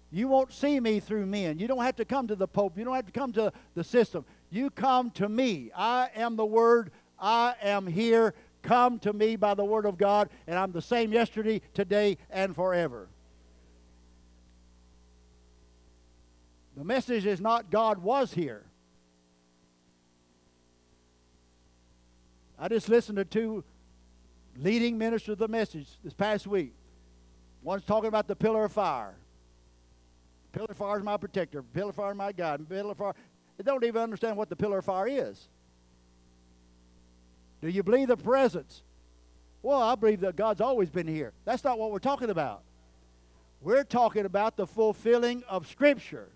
You won't see me through men. You don't have to come to the Pope. You don't have to come to the system. You come to me. I am the Word. I am here. Come to me by the Word of God, and I'm the same yesterday, today, and forever. The message is not God was here. I just listened to two leading ministers of the message this past week. One's talking about the pillar of fire. Pillar of fire is my protector. Pillar of fire is my God. Pillar of fire. They don't even understand what the pillar of fire is. Do you believe the presence? Well, I believe that God's always been here. That's not what we're talking about. We're talking about the fulfilling of Scripture.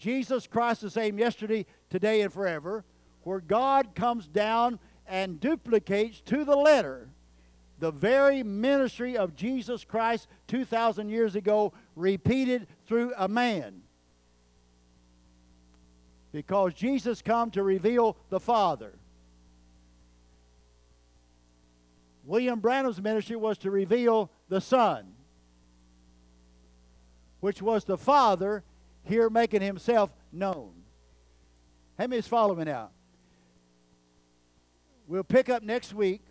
Jesus Christ the same yesterday, today, and forever, where God comes down and duplicates to the letter the very ministry of Jesus Christ 2,000 years ago, repeated through a man. Because Jesus come to reveal the Father. William Branham's ministry was to reveal the Son, which was the Father here making himself known. How many is following now? We'll pick up next week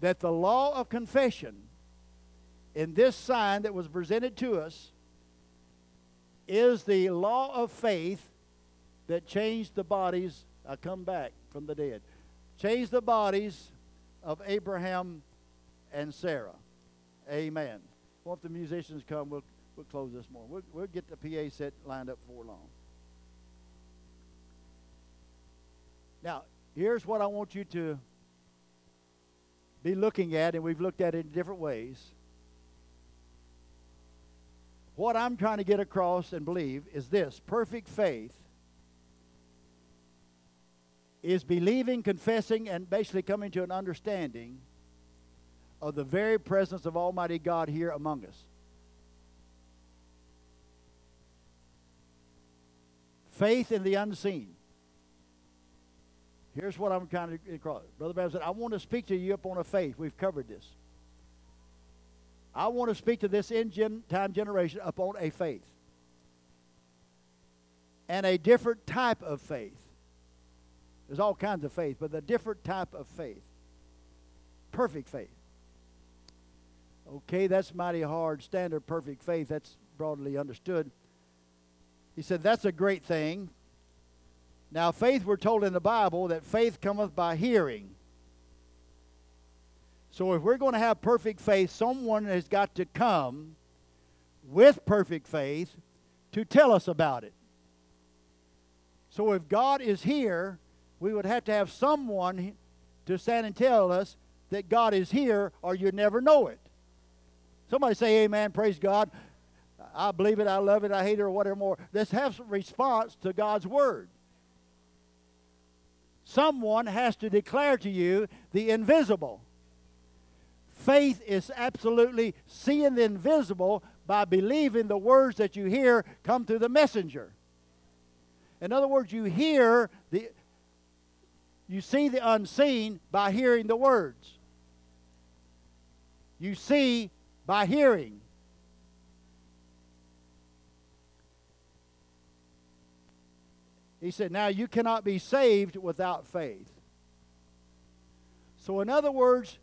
that the law of confession in this sign that was presented to us is the law of faith that changed the bodies. I come back from the dead. Changed the bodies of Abraham and Sarah. Amen. Well, if the musicians come, we'll, we'll close this morning. We'll, we'll get the PA set lined up for long. Now, here's what I want you to be looking at, and we've looked at it in different ways. What I'm trying to get across and believe is this perfect faith is believing, confessing, and basically coming to an understanding of the very presence of Almighty God here among us. Faith in the unseen. Here's what I'm trying to across. Brother Bam said, I want to speak to you upon a faith. We've covered this. I want to speak to this end gen- time generation upon a faith. And a different type of faith. There's all kinds of faith, but a different type of faith. Perfect faith. Okay, that's mighty hard. Standard perfect faith, that's broadly understood. He said, That's a great thing. Now, faith, we're told in the Bible that faith cometh by hearing. So, if we're going to have perfect faith, someone has got to come with perfect faith to tell us about it. So, if God is here, we would have to have someone to stand and tell us that God is here, or you'd never know it. Somebody say, Amen, praise God. I believe it, I love it, I hate it, or whatever more. Have some response to God's word. Someone has to declare to you the invisible. Faith is absolutely seeing the invisible by believing the words that you hear come through the messenger. In other words, you hear the you see the unseen by hearing the words. You see by hearing. He said, Now you cannot be saved without faith. So, in other words,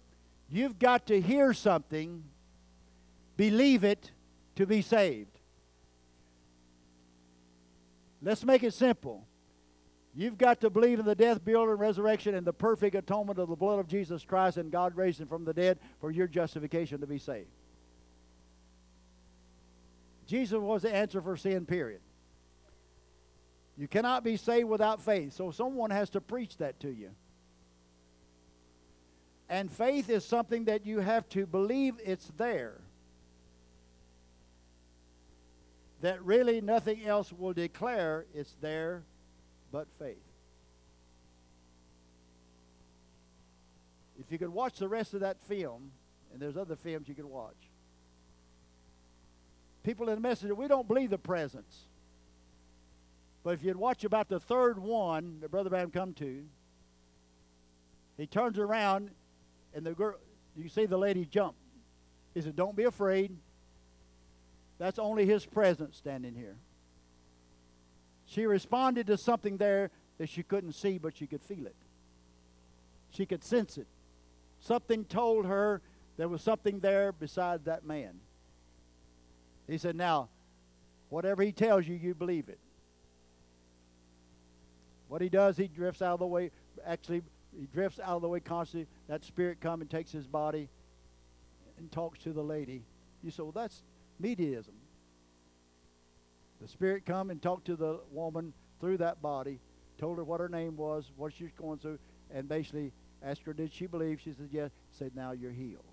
you've got to hear something, believe it to be saved. Let's make it simple. You've got to believe in the death, burial, and resurrection and the perfect atonement of the blood of Jesus Christ and God raised him from the dead for your justification to be saved. Jesus was the answer for sin, period. You cannot be saved without faith. So someone has to preach that to you. And faith is something that you have to believe it's there. That really nothing else will declare it's there but faith. If you could watch the rest of that film, and there's other films you could watch, people in the message, we don't believe the presence. But if you'd watch about the third one that Brother Bam come to, he turns around and the girl, you see the lady jump. He said, Don't be afraid. That's only his presence standing here. She responded to something there that she couldn't see, but she could feel it. She could sense it. Something told her there was something there beside that man. He said, Now, whatever he tells you, you believe it. What he does, he drifts out of the way. Actually, he drifts out of the way constantly. That spirit comes and takes his body and talks to the lady. You say, well, that's mediatism. The spirit come and talked to the woman through that body, told her what her name was, what she was going through, and basically asked her, did she believe? She said, yes. Said, now you're healed.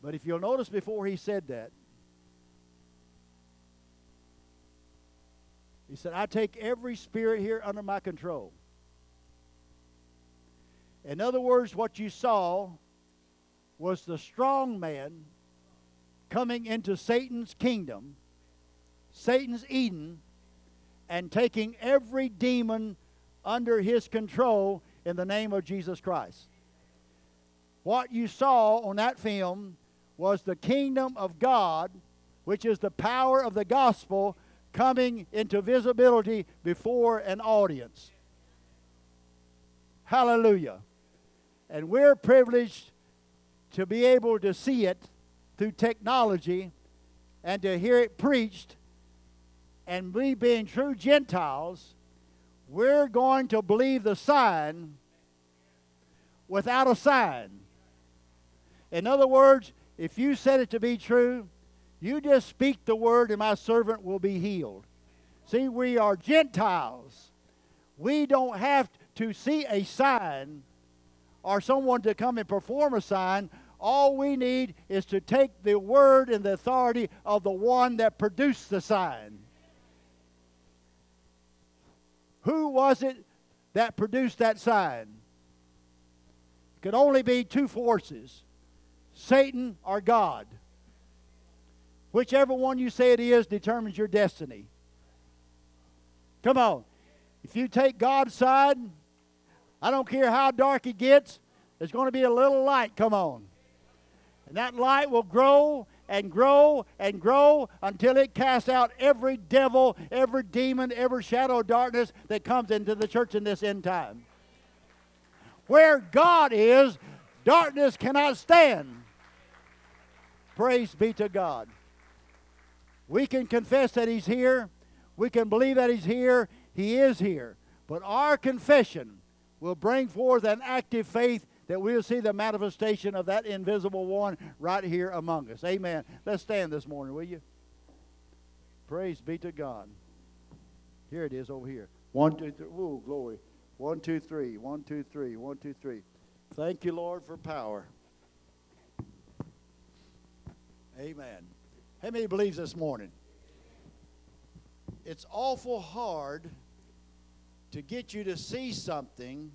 But if you'll notice before he said that, he said, I take every spirit here under my control. In other words, what you saw was the strong man coming into Satan's kingdom, Satan's Eden, and taking every demon under his control in the name of Jesus Christ. What you saw on that film was the kingdom of God, which is the power of the gospel, coming into visibility before an audience. Hallelujah. And we're privileged to be able to see it through technology and to hear it preached. And we, being true Gentiles, we're going to believe the sign without a sign. In other words, if you said it to be true, you just speak the word and my servant will be healed. See, we are Gentiles. We don't have to see a sign or someone to come and perform a sign. All we need is to take the word and the authority of the one that produced the sign. Who was it that produced that sign? It could only be two forces Satan or God. Whichever one you say it is determines your destiny. Come on. If you take God's side, I don't care how dark it gets, there's going to be a little light come on. And that light will grow and grow and grow until it casts out every devil, every demon, every shadow of darkness that comes into the church in this end time. Where God is, darkness cannot stand. Praise be to God. We can confess that He's here. We can believe that He's here. He is here. But our confession will bring forth an active faith that we'll see the manifestation of that invisible one right here among us. Amen. Let's stand this morning, will you? Praise be to God. Here it is over here. One, two, three. Ooh, glory. One, two, three. One, two, three. One, two, three. Thank you, Lord, for power. Amen. How many believes this morning? It's awful hard to get you to see something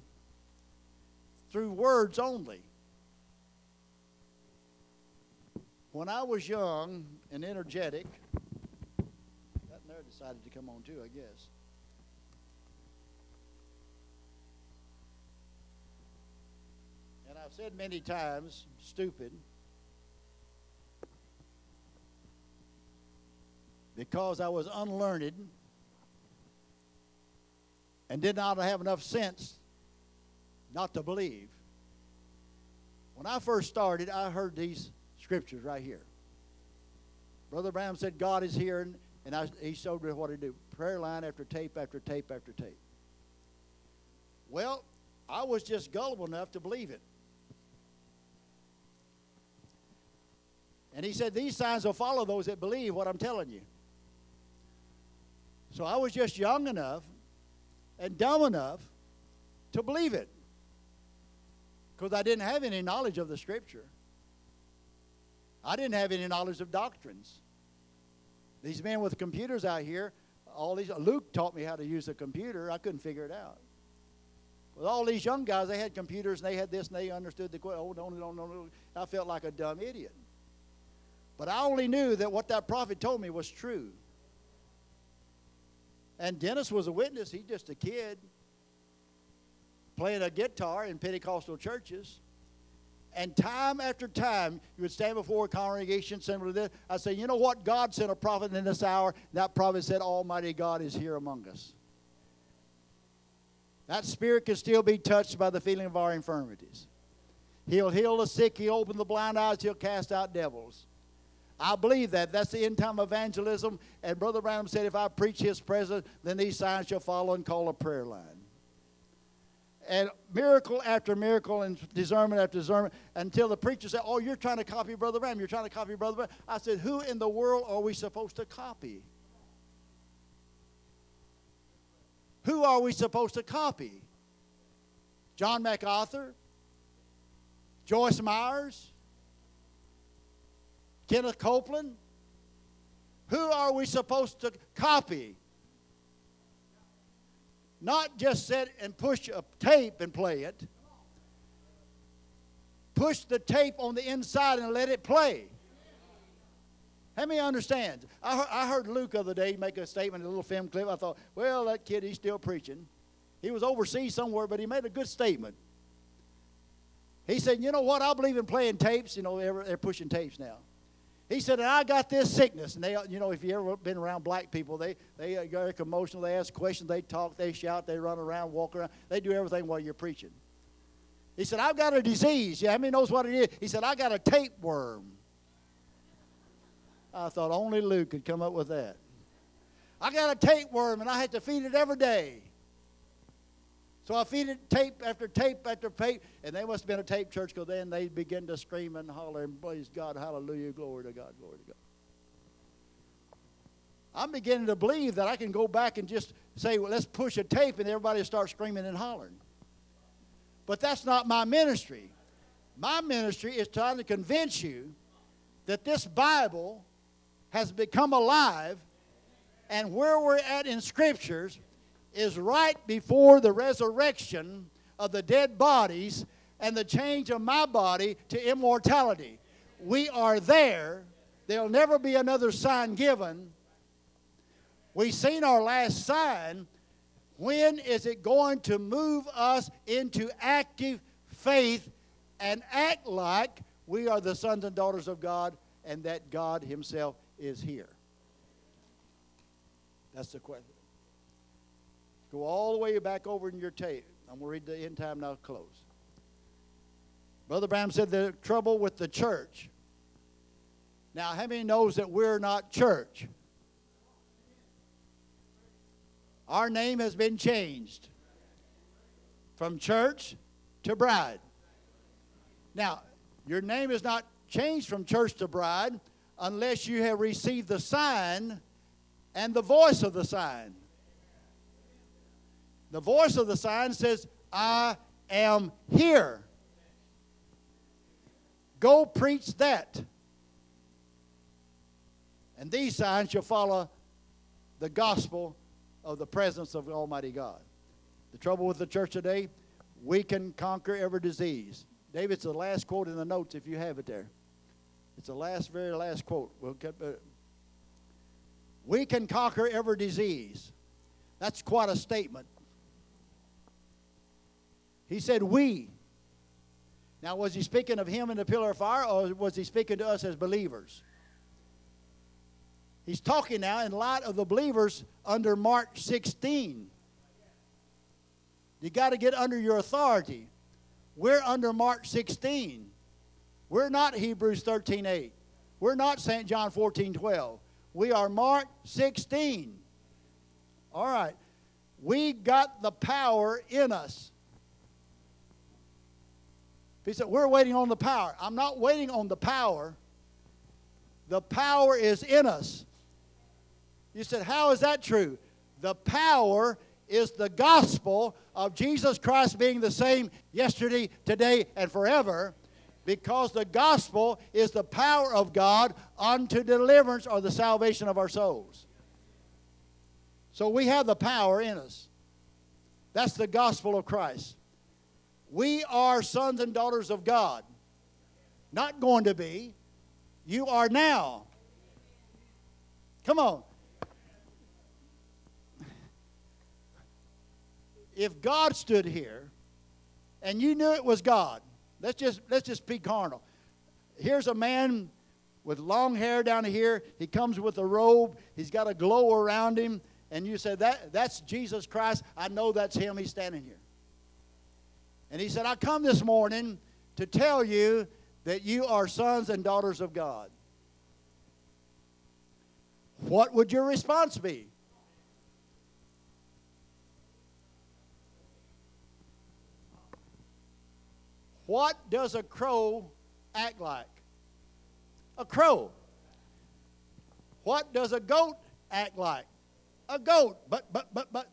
through words only. When I was young and energetic, that there decided to come on too, I guess. And I've said many times, stupid, because I was unlearned and did not have enough sense not to believe. When I first started, I heard these scriptures right here. Brother Branham said, God is here, and, and I, he showed me what to do. Prayer line after tape after tape after tape. Well, I was just gullible enough to believe it. And he said, These signs will follow those that believe what I'm telling you. So I was just young enough and dumb enough to believe it because I didn't have any knowledge of the Scripture. I didn't have any knowledge of doctrines. These men with computers out here, all these Luke taught me how to use a computer. I couldn't figure it out. With all these young guys, they had computers and they had this and they understood the oh no no no no. I felt like a dumb idiot. But I only knew that what that prophet told me was true. And Dennis was a witness. He's just a kid playing a guitar in Pentecostal churches. And time after time, you would stand before a congregation similar to this. I say, you know what? God sent a prophet in this hour. That prophet said, Almighty God is here among us. That spirit can still be touched by the feeling of our infirmities. He'll heal the sick, he'll open the blind eyes, he'll cast out devils. I believe that. That's the end time evangelism. And Brother Branham said, if I preach his presence, then these signs shall follow and call a prayer line. And miracle after miracle and discernment after discernment until the preacher said, Oh, you're trying to copy Brother Branham. You're trying to copy Brother Branham. I said, Who in the world are we supposed to copy? Who are we supposed to copy? John MacArthur? Joyce Meyers? Kenneth Copeland? Who are we supposed to copy? Not just sit and push a tape and play it. Push the tape on the inside and let it play. How many understands? I heard, I heard Luke the other day make a statement, a little film clip. I thought, well, that kid, he's still preaching. He was overseas somewhere, but he made a good statement. He said, you know what? I believe in playing tapes. You know, they're pushing tapes now. He said, and I got this sickness. And they, you know, if you ever been around black people, they, they uh, get emotional. They ask questions. They talk. They shout. They run around, walk around. They do everything while you're preaching. He said, I've got a disease. Yeah, how many knows what it is? He said, I got a tapeworm. I thought only Luke could come up with that. I got a tapeworm and I had to feed it every day. So I feed it tape after tape after tape, and they must have been a tape church because then they begin to scream and holler and praise God, hallelujah, glory to God, glory to God. I'm beginning to believe that I can go back and just say, well, let's push a tape, and everybody start screaming and hollering. But that's not my ministry. My ministry is trying to convince you that this Bible has become alive, and where we're at in scriptures is right before the resurrection of the dead bodies and the change of my body to immortality. We are there. There'll never be another sign given. We've seen our last sign. When is it going to move us into active faith and act like we are the sons and daughters of God and that God Himself is here? That's the question. Go all the way back over in your tape. I'm going to read the end time now close. Brother Branham said the trouble with the church. Now, how many knows that we're not church? Our name has been changed from church to bride. Now, your name is not changed from church to bride unless you have received the sign and the voice of the sign. The voice of the sign says, I am here. Go preach that. And these signs shall follow the gospel of the presence of Almighty God. The trouble with the church today, we can conquer every disease. David, it's the last quote in the notes if you have it there. It's the last, very last quote. We'll get, uh, we can conquer every disease. That's quite a statement. He said, We. Now, was he speaking of him in the pillar of fire, or was he speaking to us as believers? He's talking now in light of the believers under Mark 16. You got to get under your authority. We're under Mark 16. We're not Hebrews 13 8. We're not St. John 14 12. We are Mark 16. All right. We got the power in us. He said, We're waiting on the power. I'm not waiting on the power. The power is in us. You said, How is that true? The power is the gospel of Jesus Christ being the same yesterday, today, and forever, because the gospel is the power of God unto deliverance or the salvation of our souls. So we have the power in us. That's the gospel of Christ. We are sons and daughters of God. Not going to be. You are now. Come on. If God stood here and you knew it was God, Let's just let's just be carnal. Here's a man with long hair down here. He comes with a robe. He's got a glow around him, and you said that that's Jesus Christ. I know that's him. He's standing here. And he said, I come this morning to tell you that you are sons and daughters of God. What would your response be? What does a crow act like? A crow. What does a goat act like? A goat. But but but but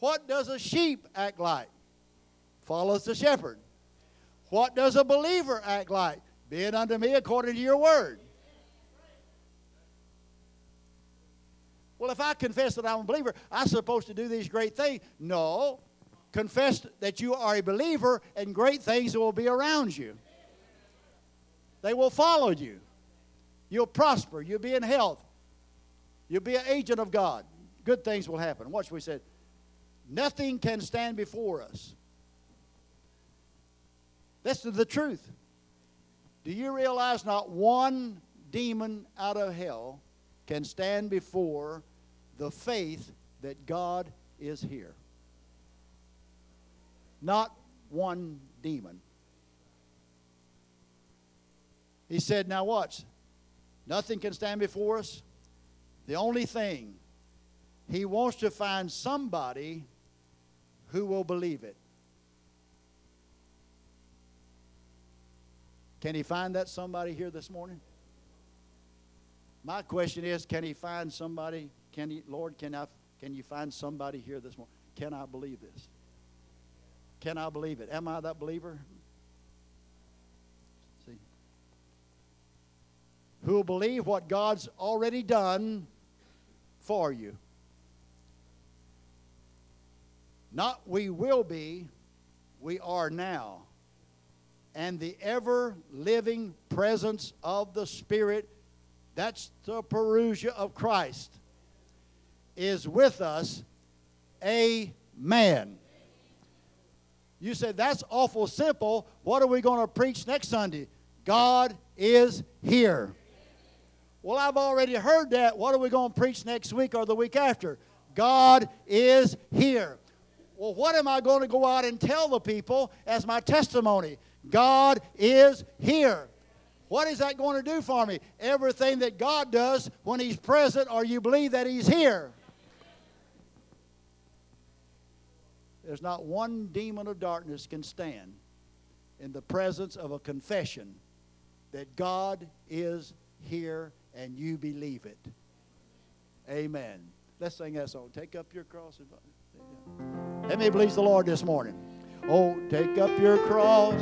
what does a sheep act like? Follows the shepherd. What does a believer act like? Be it unto me according to your word. Well, if I confess that I'm a believer, I'm supposed to do these great things. No. Confess that you are a believer, and great things will be around you. They will follow you. You'll prosper. You'll be in health. You'll be an agent of God. Good things will happen. Watch what we said. Nothing can stand before us. That's the truth. Do you realize not one demon out of hell can stand before the faith that God is here? Not one demon. He said, Now watch. Nothing can stand before us. The only thing, he wants to find somebody who will believe it. Can he find that somebody here this morning? My question is, can he find somebody? Can he, Lord, can I, can you find somebody here this morning? Can I believe this? Can I believe it? Am I that believer? See, who will believe what God's already done for you? Not we will be, we are now and the ever living presence of the Spirit, that's the parousia of Christ, is with us. Amen. You said, that's awful simple. What are we going to preach next Sunday? God is here. Well, I've already heard that. What are we going to preach next week or the week after? God is here. Well, what am I going to go out and tell the people as my testimony? God is here. What is that going to do for me? Everything that God does when He's present or you believe that He's here. There's not one demon of darkness can stand in the presence of a confession that God is here and you believe it. Amen. Let's sing that song. Take up your cross. And. Let me please the Lord this morning. Oh, take up your cross